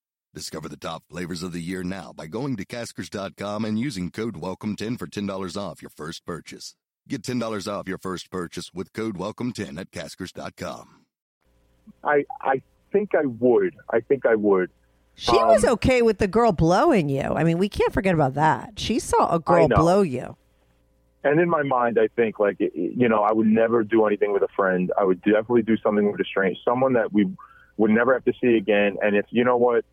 Discover the top flavors of the year now by going to caskers.com and using code WELCOME10 for $10 off your first purchase. Get $10 off your first purchase with code WELCOME10 at caskers.com. I I think I would. I think I would. She was Um, okay with the girl blowing you. I mean, we can't forget about that. She saw a girl blow you. And in my mind, I think like you know, I would never do anything with a friend. I would definitely do something with a stranger, someone that we would never have to see again. And if you know what,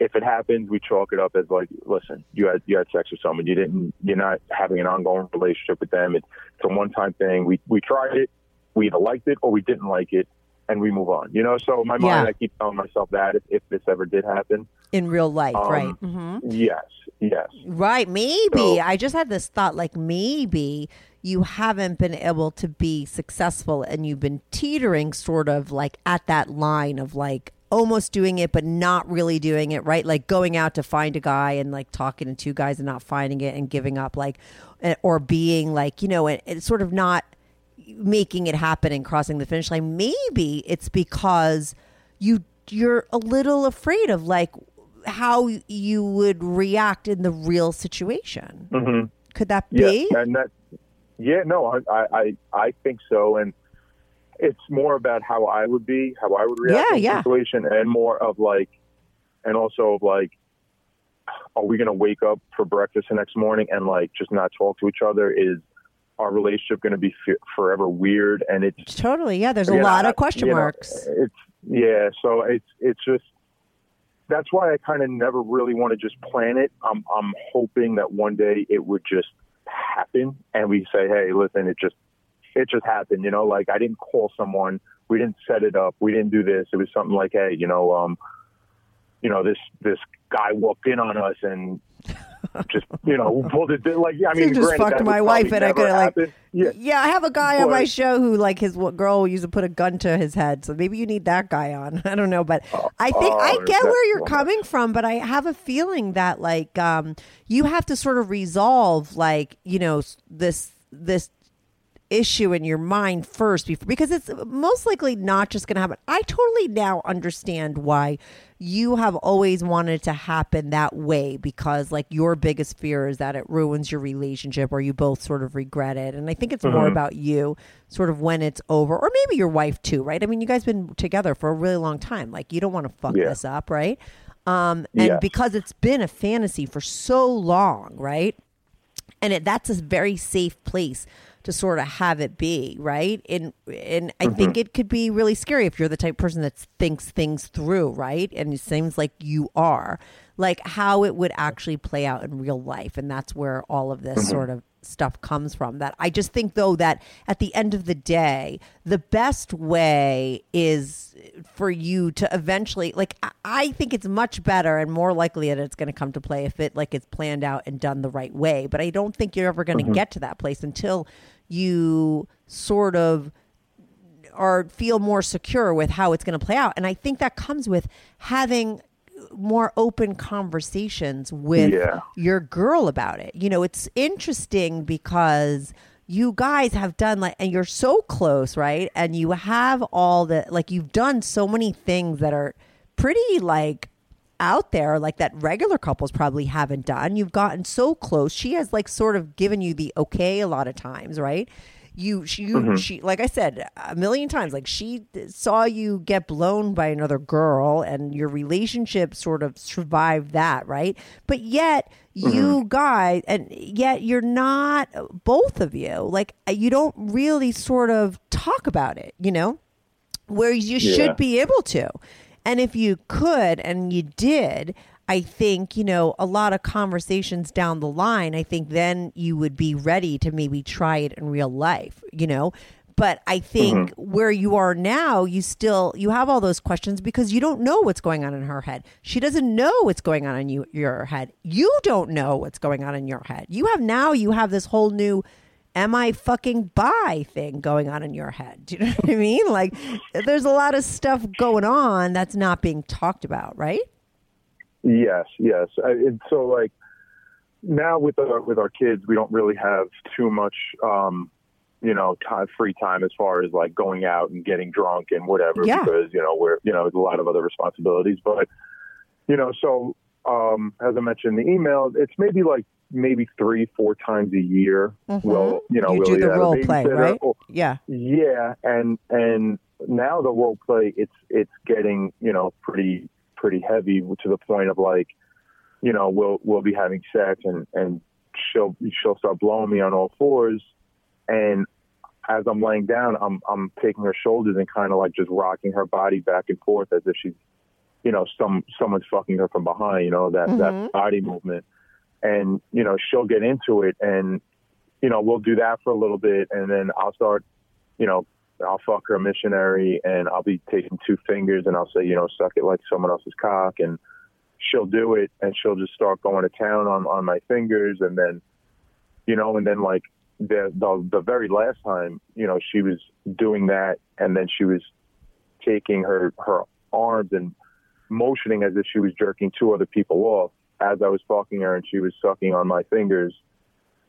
if it happens, we chalk it up as like, listen, you had you had sex with someone, you didn't, you're not having an ongoing relationship with them. It's, it's a one time thing. We we tried it, we either liked it or we didn't like it, and we move on. You know, so in my mind, I keep telling myself that if, if this ever did happen, In real life, um, right? hmm Yes, yes. Right. Maybe. So- I just had this thought like maybe you haven't been able to be successful and you've been teetering sort of like at that line of like almost doing it but not really doing it, right? Like going out to find a guy and like talking to two guys and not finding it and giving up like eh, or being like, you know, it, it's sort of not making it happen and crossing the finish line. Maybe it's because you you're a little afraid of like how you would react in the real situation. hmm Could that Yeah, be? and that, yeah, no, I, I I think so, and it's more about how I would be, how I would react Yeah, in the yeah. situation, and more of like, and also of like, are we gonna wake up for breakfast the next morning and like just not talk to each other? Is our relationship gonna be f- forever weird? And it's Totally. Yeah. There's a know, lot of question you know, marks. it's yeah, so it's it's just that's why I kind of never really want to just plan it. I'm I'm hoping that one day it would just happen, and we say, hey, listen, it just it just happened. You know, like I didn't call someone, we didn't set it up, we didn't do this. It was something like, hey, you know, um, you know, this this guy walked in on us and. [laughs] Just you know, pulled it like I He mean, just granted, fucked my wife and I could have like yeah, yeah, I have a guy on my show who like his girl used to put a gun to his head. So maybe you need that guy on. [laughs] I don't know, but I think I oh, get where you're coming from, but I have a feeling that like um you have to sort of resolve like, you know, this this issue in your mind first before because it's most likely not just going to happen. I totally now understand why you have always wanted it to happen that way because like your biggest fear is that it ruins your relationship or you both sort of regret it. And I think it's more Mhm. about you sort of when it's over or maybe your wife too, right? I mean, you guys been together for a really long time. Like you don't want to fuck Yeah. this up, right? Um and Yes. because it's been a fantasy for so long, right? and it, that's a very safe place to sort of have it be right? And and i think it could be really scary if you're the type of person that thinks things through right? And it seems like you are. Like how it would actually play out in real life. And that's where all of this Mhm. sort of stuff comes from that. I just think though that at the end of the day the best way is for you to eventually like I- think it's much better and more likely that it's going to come to play if it like it's planned out and done the right way. But i don't think you're ever going to Mhm. get to that place until you sort of or feel more secure with how it's going to play out. And i think that comes with having more open conversations with Yeah. your girl about it. You know, it's interesting because you guys have done like and you're so close, right? And you have all the like you've done so many things that are pretty like out there like that regular couples probably haven't done. You've gotten so close. She has like sort of given you the okay a lot of times, right? You she you, Mhm. she like I said a million times like she saw you get blown by another girl and your relationship sort of survived that, right? But yet you guys and yet you're not both of you like you don't really sort of talk about it, you know? Where you Yeah. should be able to. And if you could and you did, I think, you know, a lot of conversations down the line, I think then you would be ready to maybe try it in real life, you know? But I think Mm-hmm. where you are now, you still you have all those questions because you don't know what's going on in her head. She doesn't know what's going on in you your head. You don't know what's going on in your head. You have now you have this whole new am I fucking bi thing going on in your head. [laughs] Do you know what I mean? Like there's a lot of stuff going on that's not being talked about, right? Yes, yes. I, and so like now with our with our kids, we don't really have too much, um, you know, time, free time as far as like going out and getting drunk and whatever. Yeah. Because you know we're you know there's a lot of other responsibilities, but you know so um, as I mentioned in the email, it's maybe like maybe three four times a year. Mhm. Well, you know, You we'll do the either have a role play, right? or- Yeah. yeah, and and now the role play it's it's getting you know pretty pretty heavy to the point of like you know we'll we'll be having sex and and she'll she'll start blowing me on all fours and as I'm laying down I'm I'm taking her shoulders and kind of like just rocking her body back and forth as if she's you know some someone's fucking her from behind you know that Mhm. that body movement and you know she'll get into it and you know we'll do that for a little bit and then I'll start you know I'll fuck her missionary and I'll be taking two fingers and I'll say you know suck it like someone else's cock and she'll do it and she'll just start going to town on on my fingers and then you know and then like the the, the very last time you know she was doing that and then she was taking her her arms and motioning as if she was jerking two other people off as I was fucking her and she was sucking on my fingers,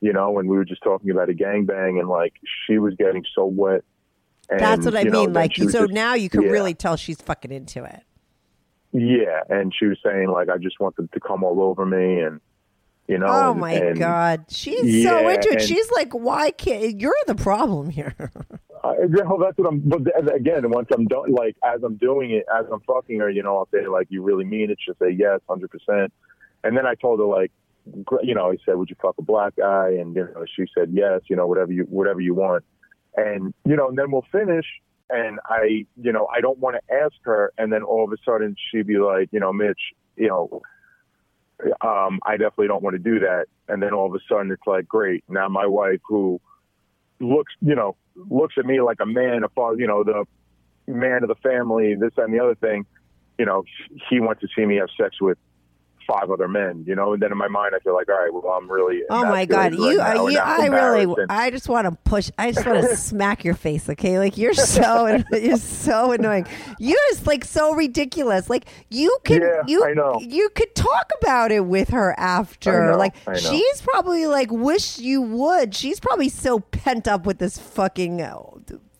you know, and we were just talking about a gangbang and like she was getting so wet. And, That's what I you know, mean. Like so just- now you can yeah. really tell she's fucking into it. Yeah, and she was saying like I just want them to come all over me and you know. oh and- my and- god, she's so into it. She's like, why can't you're the problem here? [laughs] Uh, yeah, well, that's what I'm. But again, once I'm done, like as I'm doing it, as I'm fucking her, you know, I'll say like, "You really mean it?" She'll say yes, hundred percent. And then I told her like, you know, I said, "Would you fuck a black guy?" And you know, she said yes. You know, whatever you whatever you want. And you know, and then we'll finish. And I, you know, I don't want to ask her. And then all of a sudden, she'd be like, you know, Mitch, you know, um, I definitely don't want to do that. And then all of a sudden, it's like, great. Now my wife, who looks, you know, looks at me like a man, a father, you know, the man of the family, this and the other thing, you know, he wants to see me have sex with five other men, you know, and then in my mind, I feel like, all right, well, I'm really. Oh my god, you, right you I'm really, I just want to push. I just want to [laughs] smack your face. Okay, like you're so, [laughs] you're so annoying. You're just like so ridiculous. Like you could, Yeah, you, I know. you could talk about it with her after. I know, like I she's probably like, wish you would. She's probably so pent up with this fucking uh,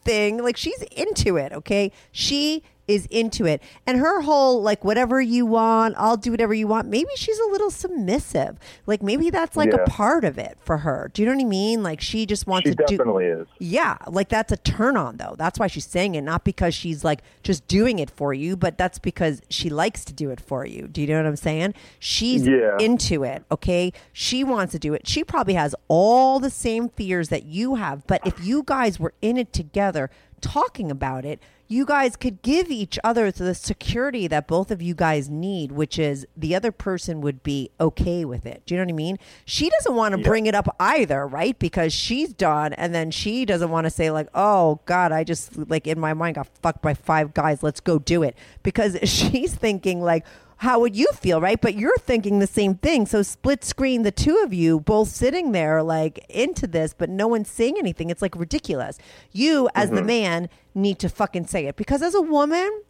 thing. Like she's into it. Okay, she is into it. And her whole like whatever you want, I'll do whatever you want. Maybe she's a little submissive. Like maybe that's like Yeah. a part of it for her. Do you know what I mean? Like she just wants She to do definitely is. Yeah, like that's a turn on though. That's why she's saying it, not because she's like just doing it for you, but that's because she likes to do it for you. Do you know what I'm saying? She's Yeah. into it, okay? She wants to do it. She probably has all the same fears that you have, but if you guys were in it together talking about it, you guys could give each other the security that both of you guys need, which is the other person would be okay with it. Do you know what I mean? She doesn't want to Yeah. bring it up either, right? Because she's done, and then she doesn't want to say like, "Oh God, I just like in my mind got fucked by five guys. Let's go do it." Because [laughs] she's thinking like, "How would you feel?" Right? But you're thinking the same thing. So split screen, the two of you both sitting there like into this, but no one's saying anything. It's like ridiculous. You as the Mhm. man need to fucking say it because as a woman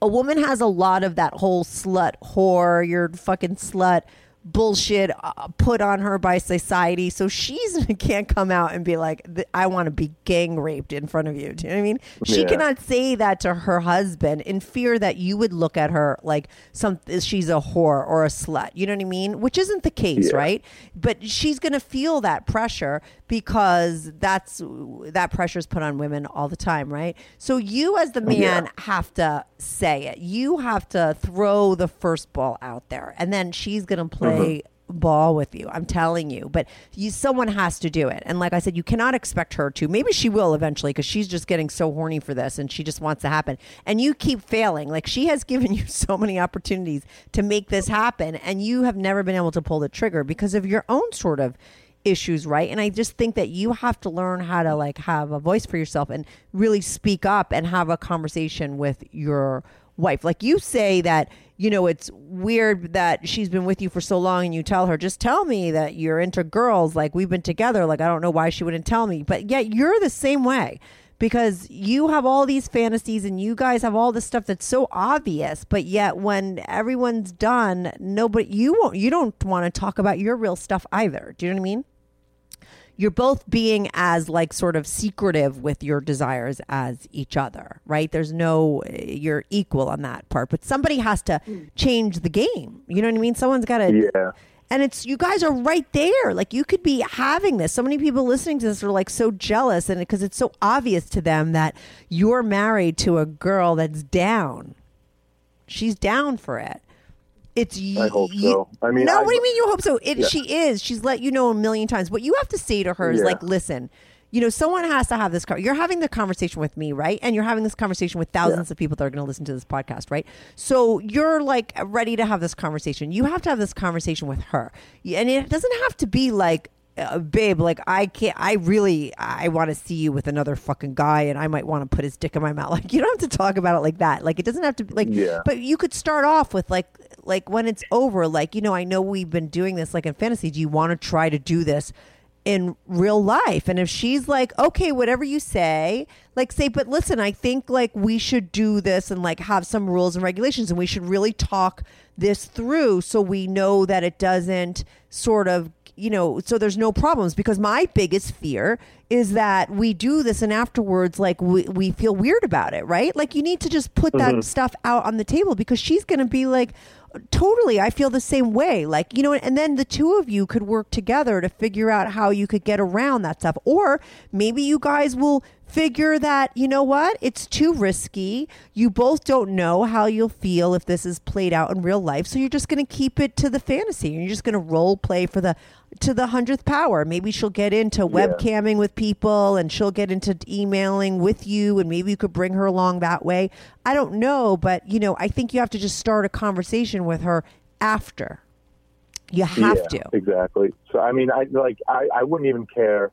a woman has a lot of that whole slut whore, you're fucking slut bullshit uh, put on her by society. So she's [laughs] can't come out and be like, I want to be gang raped in front of you. Do you know what I mean? She Yeah. cannot say that to her husband in fear that you would look at her like some she's a whore or a slut. You know what I mean? Which isn't the case, Yeah. right? But she's going to feel that pressure because that's that pressure is put on women all the time, right? So you as the oh, man Yeah. have to say it. You have to throw the first ball out there, and then she's going to uh-huh. play ball with you. I'm telling you, but you someone has to do it. And like I said, you cannot expect her to. Maybe she will eventually because she's just getting so horny for this and she just wants to happen. And you keep failing. Like she has [laughs] given you so many opportunities to make this happen, and you have never been able to pull the trigger because of your own sort of issues, right? And I just think that you have to learn how to like have a voice for yourself and really speak up and have a conversation with your wife. Like you say that, you know, it's weird that she's been with you for so long and you tell her, just tell me that you're into girls. Like we've been together. Like I don't know why she wouldn't tell me. But yet you're the same way because you have all these fantasies and you guys have all this stuff that's so obvious but yet when everyone's done nobody you won't you don't want to talk about your real stuff either. Do you know what i mean? You're both being as like sort of secretive with your desires as each other right? There's no eh, you're equal on that part but somebody has to mm. change the game. You know what i mean? Someone's got to Yeah. And it's you guys are right there. Like you could be having this. So many people listening to this are like so jealous, and because it's so obvious to them that you're married to a girl that's down. She's down for it. It's you. I hope so. I mean, no. I- what do you mean you hope so? It, Yeah. She is. She's let you know a million times. What you have to say to her is Yeah. like, listen. You know, someone has to have this. You're having the conversation with me, right? And you're having this conversation with thousands of people that are going to listen to this podcast, right? So you're like ready to have this conversation. You have to have this conversation with her, and it doesn't have to be like, uh, babe, like I can't. I really, I want to see you with another fucking guy, and I might want to put his dick in my mouth. [laughs] Like you don't have to talk about it like that. Like it doesn't have to be like. Yeah. But you could start off with like, like when it's over, like you know, I know we've been doing this like in fantasy. Do you want to try to do this? In real life. And if she's like, okay, whatever you say, like say, but listen, I think like we should do this and like have some rules and regulations and we should really talk this through so we know that it doesn't sort of you know so there's no problems because my biggest fear is that we do this and afterwards like we, we feel weird about it right like you need to just put that Mhm. stuff out on the table because she's going to be like totally i feel the same way like you know and then the two of you could work together to figure out how you could get around that stuff or maybe you guys will figure that you know what? It's too risky. You both don't know how you'll feel if this is played out in real life. So you're just going to keep it to the fantasy. You're just going to role play for the to the hundredth power. Maybe she'll get into webcamming with people and she'll get into emailing with you and maybe you could bring her along that way. I don't know but you know i think you have to just start a conversation with her after. You have yeah, to. exactly. So I mean, I like I, I wouldn't even care.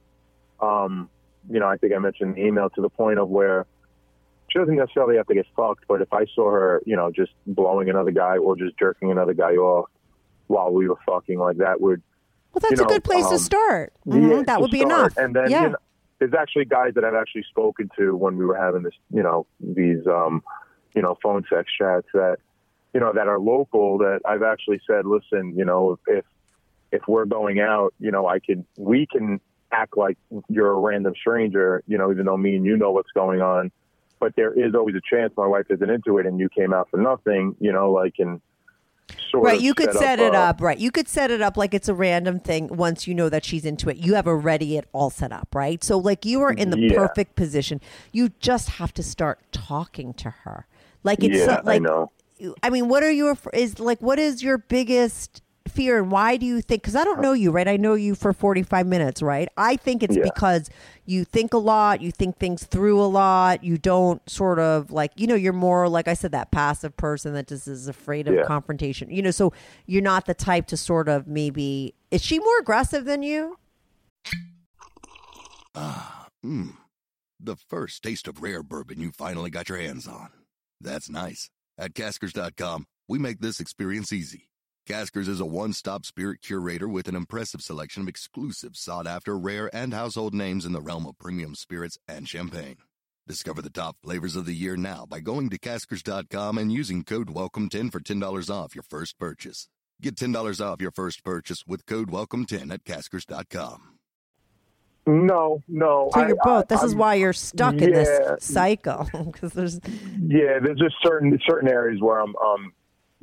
Um, you know, I think I mentioned in the email to the point of where she doesn't necessarily have to get fucked, but if I saw her, you know, just blowing another guy or just jerking another guy off while we were fucking, like that would. well that's you a good place to um, start yeah, Mhm, that would be start. enough And then yeah you know, there's actually guys that I've actually spoken to when we were having this, you know, these, um, you know, phone sex chats that, you know, that are local that I've actually said, listen, you know, if if we're going out, you know, I can we can act like you're a random stranger, you know, even though me and you know what's going on. But there is always a chance my wife isn't into it and you came out for nothing, you know, like and sort right you could set, it uh, up right you could set it up like it's a random thing once you know that she's into it you have already it all set up right so like you are in the Yeah. perfect position you just have to start talking to her like it's Yeah, so- I like know. I mean what are your is like what is your biggest fear and why do you think because i don't know you right i know you for 45 minutes right i think it's Yeah. because you think a lot you think things through a lot you don't sort of like you know you're more like i said that passive person that just is afraid of Yeah. confrontation you know so you're not the type to sort of maybe is she more aggressive than you Ah, mmm. The first taste of rare bourbon you finally got your hands on. That's nice. At Caskers.com, we make this experience easy. Caskers is a one stop spirit curator with an impressive selection of exclusive, sought after, rare, and household names in the realm of premium spirits and champagne. Discover the top flavors of the year now by going to Caskers.com and using code WELCOME10 for $10 off your first purchase. Get $10 off your first purchase with code WELCOME10 at Caskers.com. No, no. so I- you're both this I, is why you're stuck in this cycle [laughs] because there's Yeah, there's just certain certain areas where I'm, um,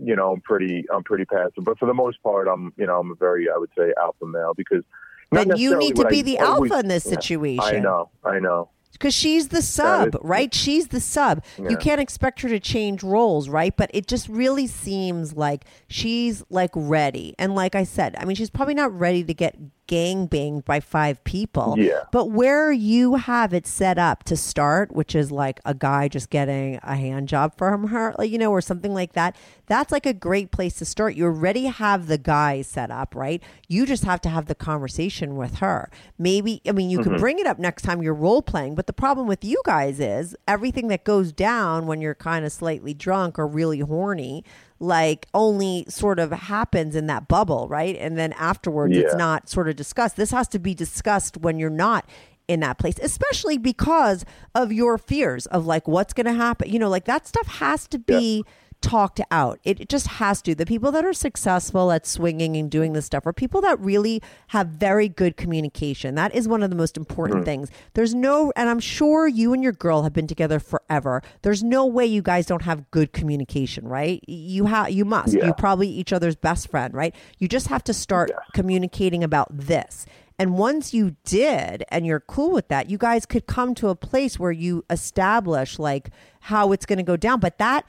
you know, I'm pretty, I'm pretty passive. But for the most part, I'm, you know, I'm a very, I would say, alpha male because. Then you need to be I the always- alpha in this Yeah, situation. I know, I know. because she's the sub, it's- right? She's the sub. You can't expect her to change roles, right? But it just really seems like she's like ready. And like I said, I mean, she's probably not ready to get gang banged by five people. Yeah. But where you have it set up to start, which is like a guy just getting a hand job from her, like, you know, or something like that, that's like a great place to start. You already have the guy set up, right? You just have to have the conversation with her. Maybe, I mean, you can Mhm. bring it up next time you're role playing, but the problem with you guys is everything that goes down when you're kind of slightly drunk or really horny, like only sort of happens in that bubble, right? And then afterwards, it's not sort of discussed. This has to be discussed when you're not in that place, especially because of your fears of like what's going to happen. You know, like that stuff has to be talked out. It, it just has to. The people that are successful at swinging and doing this stuff are people that really have very good communication. That is one of the most important Mhm. things. There's no, and I'm sure you and your girl have been together forever. There's no way you guys don't have good communication, right? You have, you must. Yeah. You probably each other's best friend, right? You just have to start communicating about this. And once you did and you're cool with that, you guys could come to a place where you establish like how it's going to go down. But that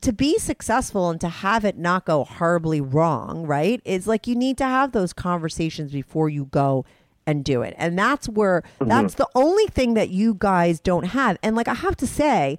to be successful and to have it not go horribly wrong, right? Is like you need to have those conversations before you go and do it. And that's where mm-hmm. that's the only thing that you guys don't have. And like I have to say,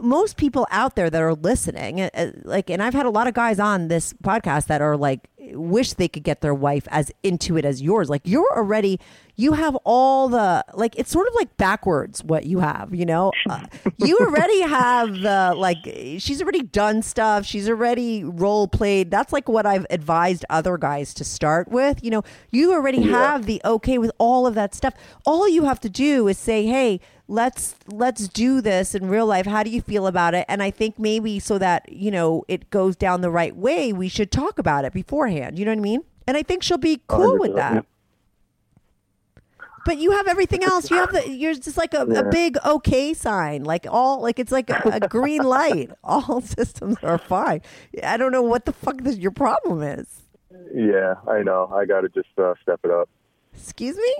most people out there that are listening, uh, uh, like, and I've had a lot of guys on this podcast that are like, wish they could get their wife as into it as yours. Like, you're already, you have all the, like, it's sort of like backwards what you have, you know? Uh, you already have the, like, she's already done stuff. She's already role played. That's like what I've advised other guys to start with. You know, you already Yeah. have the okay with all of that stuff. All you have to do is say, hey, let's let's do this in real life. How do you feel about it? And i think maybe so that you know it goes down the right way we should talk about it beforehand. You know what i mean? And i think she'll be cool with that. Yeah. but you have everything else. You have the you're just like a, Yeah. a big okay sign. Like all like it's like a, a green [laughs] light. All [laughs] systems are fine. I don't know what the fuck this, your problem is. Yeah, I know. I got to just uh, step it up. excuse me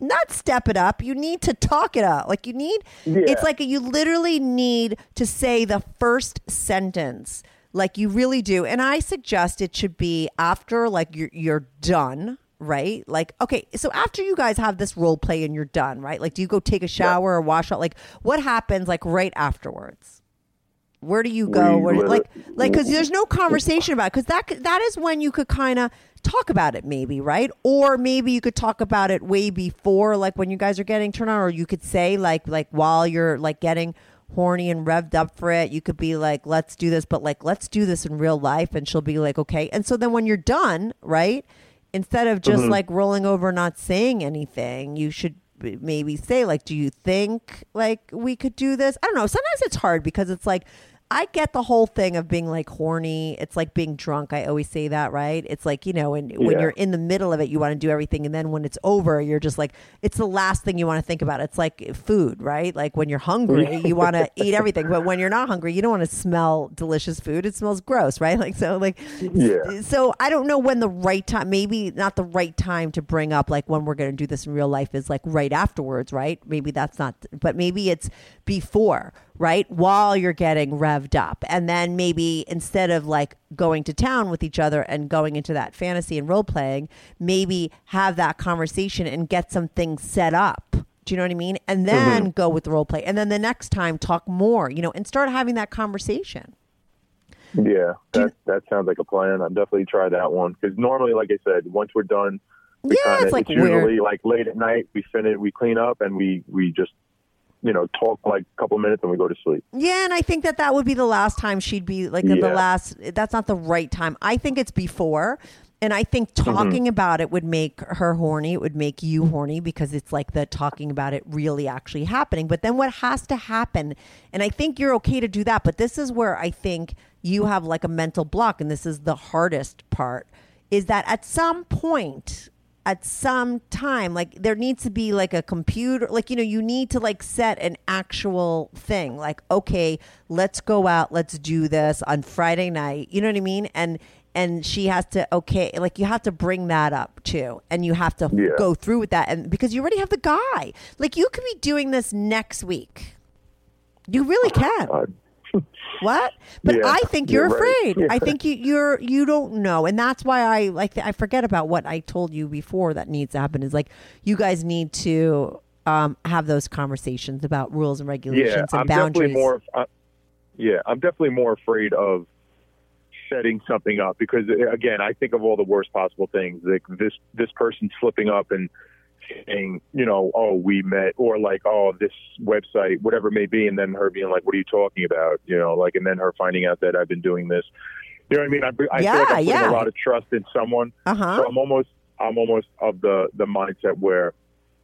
not step it up. You need to talk it up. Like you need Yeah. it's like you literally need to say the first sentence like you really do. And i suggest it should be after like you're, you're done right? Like okay so after you guys have this role play and you're done right? Like do you go take a shower or wash out? Like what happens like right afterwards where do you go? We Where, like, like, because there's no conversation about because that that is when you could kind of talk about it, maybe, right? Or maybe you could talk about it way before, like when you guys are getting turned on, or you could say like like while you're like getting horny and revved up for it, you could be like, let's do this, but like let's do this in real life, and she'll be like, okay. And so then when you're done, right? Instead of just Mhm. like rolling over, not saying anything, you should maybe say like do you think like we could do this i don't know sometimes it's hard because it's like I get the whole thing of being like horny. It's like being drunk. I always say that, right? It's like, you know, and when Yeah. you're in the middle of it, you want to do everything. And then when it's over, you're just like, it's the last thing you want to think about. It's like food, right? Like when you're hungry, you want to [laughs] eat everything. But when you're not hungry, you don't want to smell delicious food. It smells gross, right? [laughs] Like, so, like, Yeah. so I don't know when the right time, maybe not the right time to bring up like when we're going to do this in real life is like right afterwards, right? Maybe that's not, but maybe it's before, right? While you're getting revved up. And then maybe instead of like going to town with each other and going into that fantasy and role playing, maybe have that conversation and get some things set up. Do you know what I mean? And then mm-hmm. go with the role play. And then the next time talk more, you know, and start having that conversation. Yeah, that that sounds like a plan. I'll definitely try that one because normally, like I said, once we're done, we Yeah, kinda, it's like usually weird. like late at night. We finish, we clean up, and we we just you know talk like a couple minutes, and we go to sleep. Yeah, and I think that that would be the last time she'd be like the last. That's not the right time. I think it's before. And I think Mm-hmm. talking about it would make her horny. It would make you horny because it's like the talking about it really actually happening. But then what has to happen, and I think you're okay to do that, but this is where I think you have like a mental block, and this is the hardest part, is that at some point, at some time like there needs to be like a computer like you know you need to like set an actual thing like okay let's go out let's do this on friday night you know what i mean? And and she has to okay like you have to bring that up too and you have to Yeah. go through with that and because you already have the guy. Like you could be doing this next week. You really can what? But Yeah, I think you're you're, right. afraid. I think you, you're you don't know, and that's why I like I forget about what I told you before that needs to happen. Is like you guys need to um, have those conversations about rules and regulations yeah, and I'm boundaries. definitely more. Uh, yeah, I'm definitely more afraid of setting something up because uh, again, I think of all the worst possible things. Like this this person slipping up and saying, you know, oh, we met, or like, oh, this website, whatever it may be, and then her being like, what are you talking about? You know, like, and then her finding out that I've been doing this. You know what I mean? I, I feel like I'm putting yeah. a lot of trust in someone. Uh-huh. So I'm almost, I'm almost of the the mindset where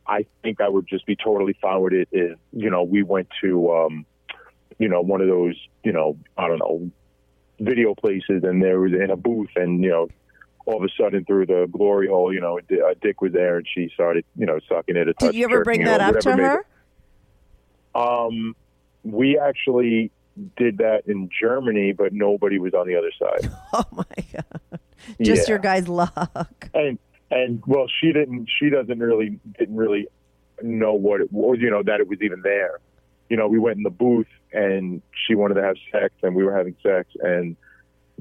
I think I would just be totally fine with it. Is you know, we went to, um, you know, one of those, you know, I don't know, video places, and there was in a booth, and you know, all of a sudden through the glory hole, you know, a dick was there, and she started, you know, sucking it. Did you ever bring that up to whatever it may her? Um, we actually did that in Germany, but nobody was on the other side. [laughs] Oh my god! Just Yeah. your guys' luck. and and well, she didn't. She doesn't really didn't really know what it was. You know that it was even there. You know, we went in the booth and she wanted to have sex, and we were having sex, and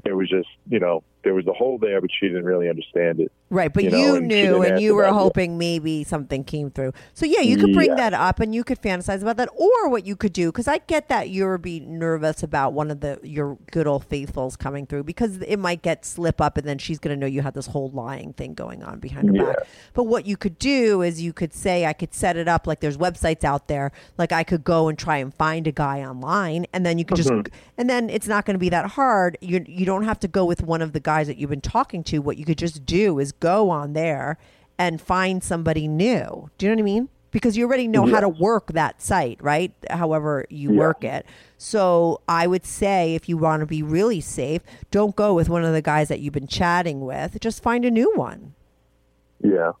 it was just you know there was a hole there, but she didn't really understand it. Right, but you you, know, and knew and you were about it. hoping maybe something came through. So yeah, you could bring Yeah. that up and you could fantasize about that or what you could do cuz I get that you're be nervous about one of the your good old faithfuls coming through because it might get slip up and then she's going to know you had this whole lying thing going on behind her back. But what you could do is you could say I could set it up like there's websites out there like I could go and try and find a guy online and then you could just Mhm. and then it's not going to be that hard. You you don't have to go with one of the guys that you've been talking to. What you could just do is go on there and find somebody new. Do you know what I mean? Because you already know how to work that site, right? However you Yeah. work it. So I would say if you want to be really safe, don't go with one of the guys that you've been chatting with. Just find a new one, Yeah,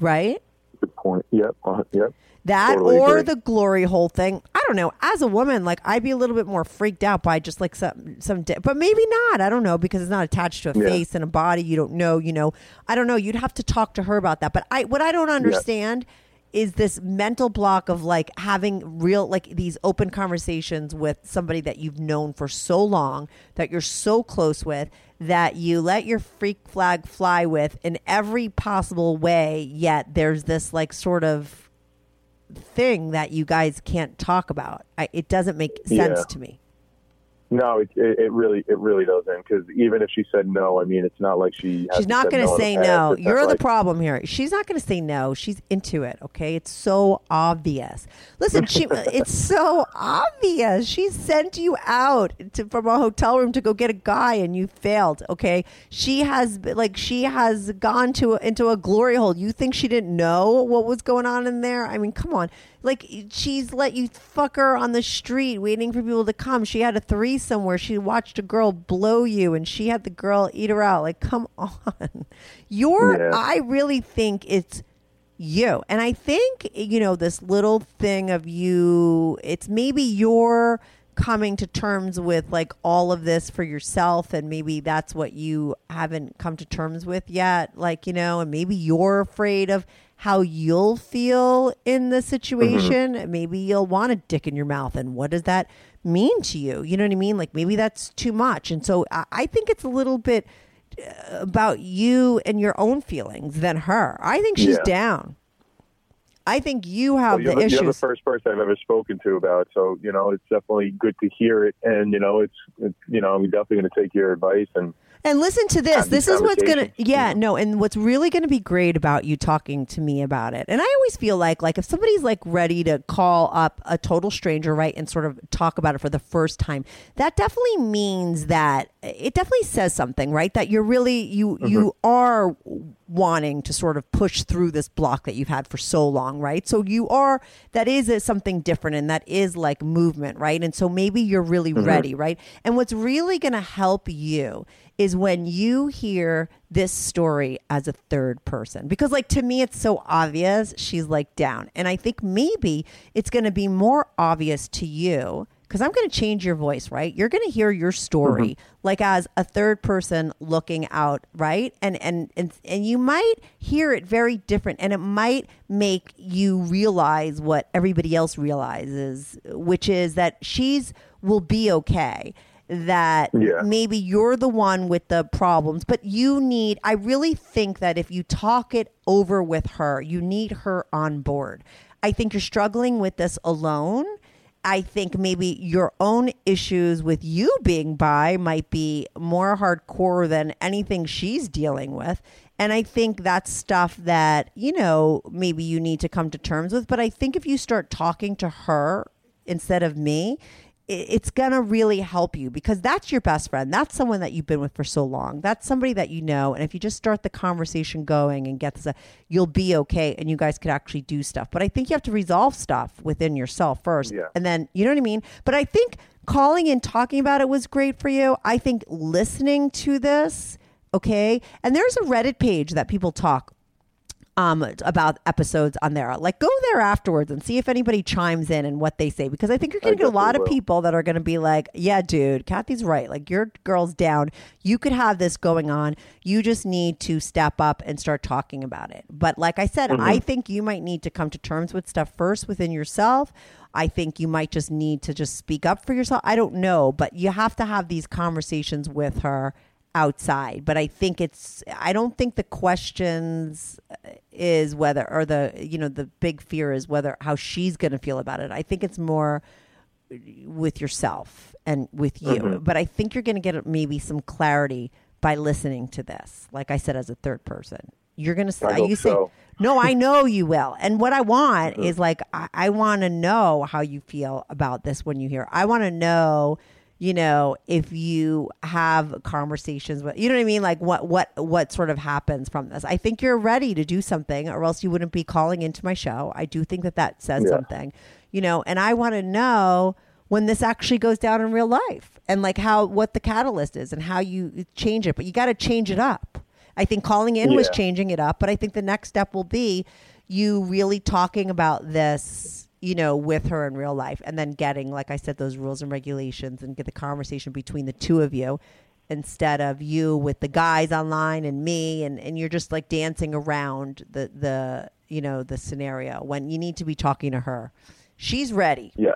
right? good point. Yep, uh, yep. That Totally or agree. the glory hole thing. I don't know. As a woman, like I'd be a little bit more freaked out by just like some some, di- but maybe not. I don't know because it's not attached to a Yeah. face and a body. You don't know. You know. I don't know. You'd have to talk to her about that. But I what I don't understand is this mental block of like having real like these open conversations with somebody that you've known for so long that you're so close with that you let your freak flag fly with in every possible way yet there's this like sort of thing that you guys can't talk about. I, it doesn't make sense Yeah. to me. No, it, it, really it really doesn't because even if she said no, I mean it's not like she. She's not going to say no. It's not You're the problem here. She's not going to say no. She's into it. Okay, it's so obvious. Listen, she, [laughs] it's so obvious. She sent you out to, from a hotel room to go get a guy, and you failed. Okay, she has like she has gone to into a glory hole. You think she didn't know what was going on in there? I mean, come on. Like she's let you fuck her on the street, waiting for people to come. She had a three somewhere. she watched a girl blow you, and she had the girl eat her out. Like, come [laughs] on, you're. Yeah. I really think it's you, and I think you know this little thing of you. It's maybe you're coming to terms with like all of this for yourself and maybe that's what you haven't come to terms with yet like you know and maybe you're afraid of how you'll feel in the situation. Maybe you'll want a dick in your mouth and what does that mean to you? You know what i mean? Like maybe that's too much. And so i, I think it's a little bit uh, about you and your own feelings than her. I think she's Yeah. down. I think you have Well, you're, the the, you're the first person I've ever spoken to about. So you know, it's definitely good to hear it, and you know, it's, it's you know, I'm definitely going to take your advice and And listen to this. This is what's going to, yeah, no. And what's really going to be great about you talking to me about it. And I always feel like, like if somebody's like ready to call up a total stranger, right, and sort of talk about it for the first time, that definitely means that it definitely says something, right? That you're really, you, you are wanting to sort of push through this block that you've had for so long, right? So you are, that is a, something different and that is like movement, right? And so maybe you're really Mhm. ready, right? And what's really going to help you is when you hear this story as a third person. Because, like, to me, it's so obvious she's like down. And I think maybe it's going to be more obvious to you because I'm going to change your voice, right? You're going to hear your story mm-hmm. like as a third person looking out, right? And, and and and you might hear it very different, and it might make you realize what everybody else realizes, which is that she's will be okay. That Yeah. maybe you're the one with the problems, but you need, I really think that if you talk it over with her, you need her on board. I think you're struggling with this alone. I think maybe your own issues with you being bi might be more hardcore than anything she's dealing with. And I think that's stuff that, you know, maybe you need to come to terms with. But I think if you start talking to her instead of me, it's going to really help you because that's your best friend. That's someone that you've been with for so long. That's somebody that you know. And if you just start the conversation going and get this, uh, you'll be okay and you guys could actually do stuff. But I think you have to resolve stuff within yourself first. Yeah. And then, you know what I mean? But I think calling and talking about it was great for you. I think listening to this, okay? And there's a Reddit page that people talk um, about episodes on there. Like, go there afterwards and see if anybody chimes in and what they say, because I think you're going to get a lot of people that are going to be like, "Yeah, dude, Kathy's right. Like, your girl's down. You could have this going on. You just need to step up and start talking about it." But like I said, Mm-hmm. I think you might need to come to terms with stuff first within yourself. I think you might just need to just speak up for yourself. I don't know, but you have to have these conversations with her outside but i think it's i don't think the questions uh, is whether or the you know the big fear is whether how she's going to feel about it i think it's more with yourself and with you Mhm. but i think you're going to get maybe some clarity by listening to this like i said as a third person you're going to say you say so. no i [laughs] know you will and what i want Mm-hmm. is like i, I want to know how you feel about this when you hear i want to know you know if you have conversations with you know what i mean? Like what what what sort of happens from this? I think you're ready to do something or else you wouldn't be calling into my show. I do think that that says Yeah. something you know? And i want to know when this actually goes down in real life and like how what the catalyst is and how you change it. But you got to change it up. I think calling in was changing it up but i think the next step will be you really talking about this you know with her in real life and then getting like i said those rules and regulations and get the conversation between the two of you instead of you with the guys online and me and, and you're just like dancing around the the you know the scenario when you need to be talking to her she's ready Yeah.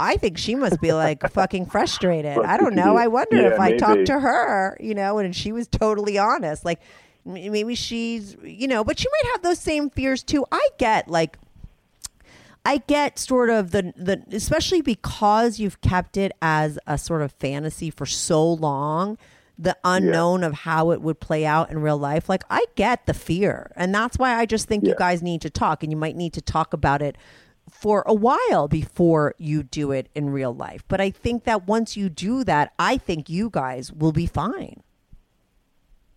I think she must be like [laughs] fucking frustrated. I don't know. I wonder yeah, if I maybe. talked to her, you know, and she was totally honest. Like maybe she's, you know, but she might have those same fears too. I get like I get sort of the the especially because you've kept it as a sort of fantasy for so long, the unknown of how it would play out in real life. Like I get the fear. And that's why I just think you guys need to talk and you might need to talk about it for a while before you do it in real life. But I think that once you do that, I think you guys will be fine.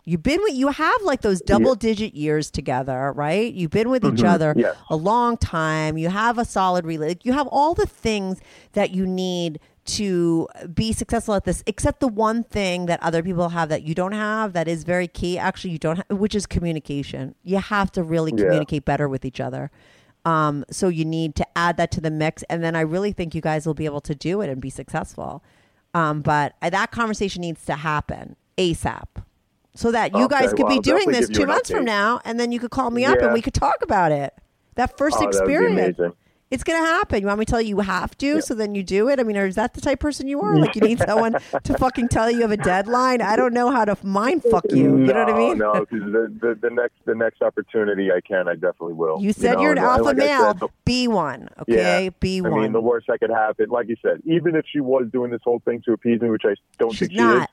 You've been with you have like those double digit years together, right? You've been with each Mhm. other Yes. a long time. You have a solid relationship. You have all the things that you need to be successful at this, except the one thing that other people have that you don't have that is very key. Actually, you don't have, which is communication. You have to really Yeah. communicate better with each other. Um, so you need to add that to the mix, and then I really think you guys will be able to do it and be successful. Um, but uh, that conversation needs to happen ASAP, so that you Okay, guys could well, be I'll doing this two months from now, and then you could call me up and we could talk about it. That first Oh, that experience. amazing. It's going to happen. You want me to tell you you have to, so then you do it? I mean, or is that the type of person you are? Like, you need [laughs] someone to fucking tell you you have a deadline? I don't know how to mind fuck you. You know what I mean? No, [laughs] because the, the, the next the next opportunity I can, I definitely will. You said you are an alpha like male. said, Be one, okay? Yeah. Be I one. mean, the worst that could happen, like you said, even if she was doing this whole thing to appease me, which I don't She's think she not. is,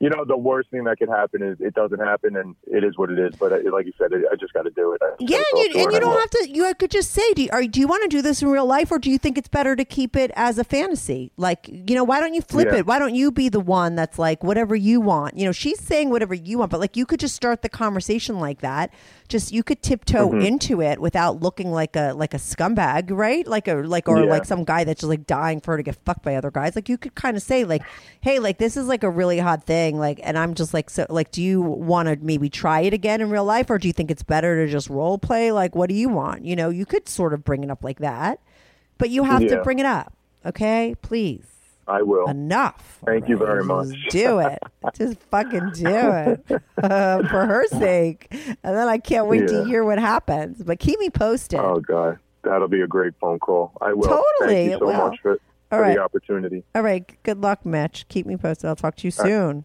you know, the worst thing that could happen is it doesn't happen, and it is what it is. But I, like you said, I just got to do it. Yeah, and you, and you don't have to. You could just say, do you, are, do you want to do this in real life, or do you think it's better to keep it as a fantasy? Like, you know, why don't you flip Yeah. it? Why don't you be the one that's like whatever you want? You know, she's saying whatever you want, but like you could just start the conversation like that. Just you could tiptoe Mhm. into it without looking like a like a scumbag, right? Like a like or Yeah. like some guy that's just like dying for her to get fucked by other guys. Like you could kind of say like, hey, like this is like a really hot thing, like, and I'm just like so like, do you want to maybe try it again in real life, or do you think it's better to just role play? Like, what do you want? You know, you could sort of bring it up like that, but you have to bring it up. Okay, please. I will. Enough. Thank you very much. Just do it. [laughs] Just fucking do it uh, [laughs] for her sake. And then I can't wait Yeah. to hear what happens. But keep me posted. Oh God, that'll be a great phone call. I will. Totally, Thank you so much for, All for right. the opportunity. All right. Good luck, Mitch. Keep me posted. I'll talk to you All right.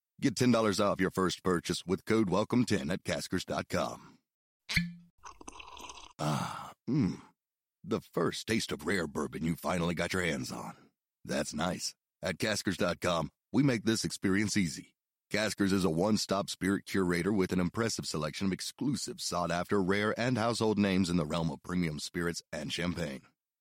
Get $10 off your first purchase with code WELCOME10 at Caskers.com. Ah, mmm. The first taste of rare bourbon you finally got your hands on. That's nice. At Caskers.com, we make this experience easy. Caskers is a one stop spirit curator with an impressive selection of exclusive, sought after, rare, and household names in the realm of premium spirits and champagne.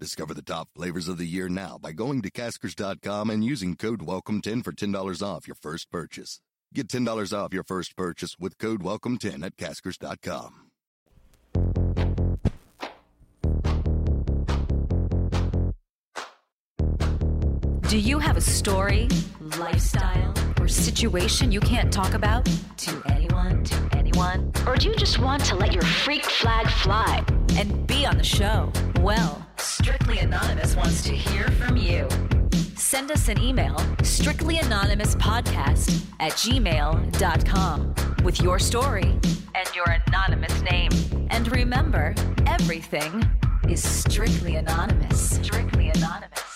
Discover the top flavors of the year now by going to Caskers.com and using code WELCOME10 for $10 off your first purchase. Get $10 off your first purchase with code WELCOME10 at Caskers.com. Do you have a story, lifestyle, or situation you can't talk about to anyone, to anyone? Or do you just want to let your freak flag fly? And be on the show? Well, Strictly Anonymous wants to hear from you. Send us an email, strictlyanonymouspodcast at gmail.com, with your story and your anonymous name. And remember, everything is strictly anonymous. Strictly anonymous.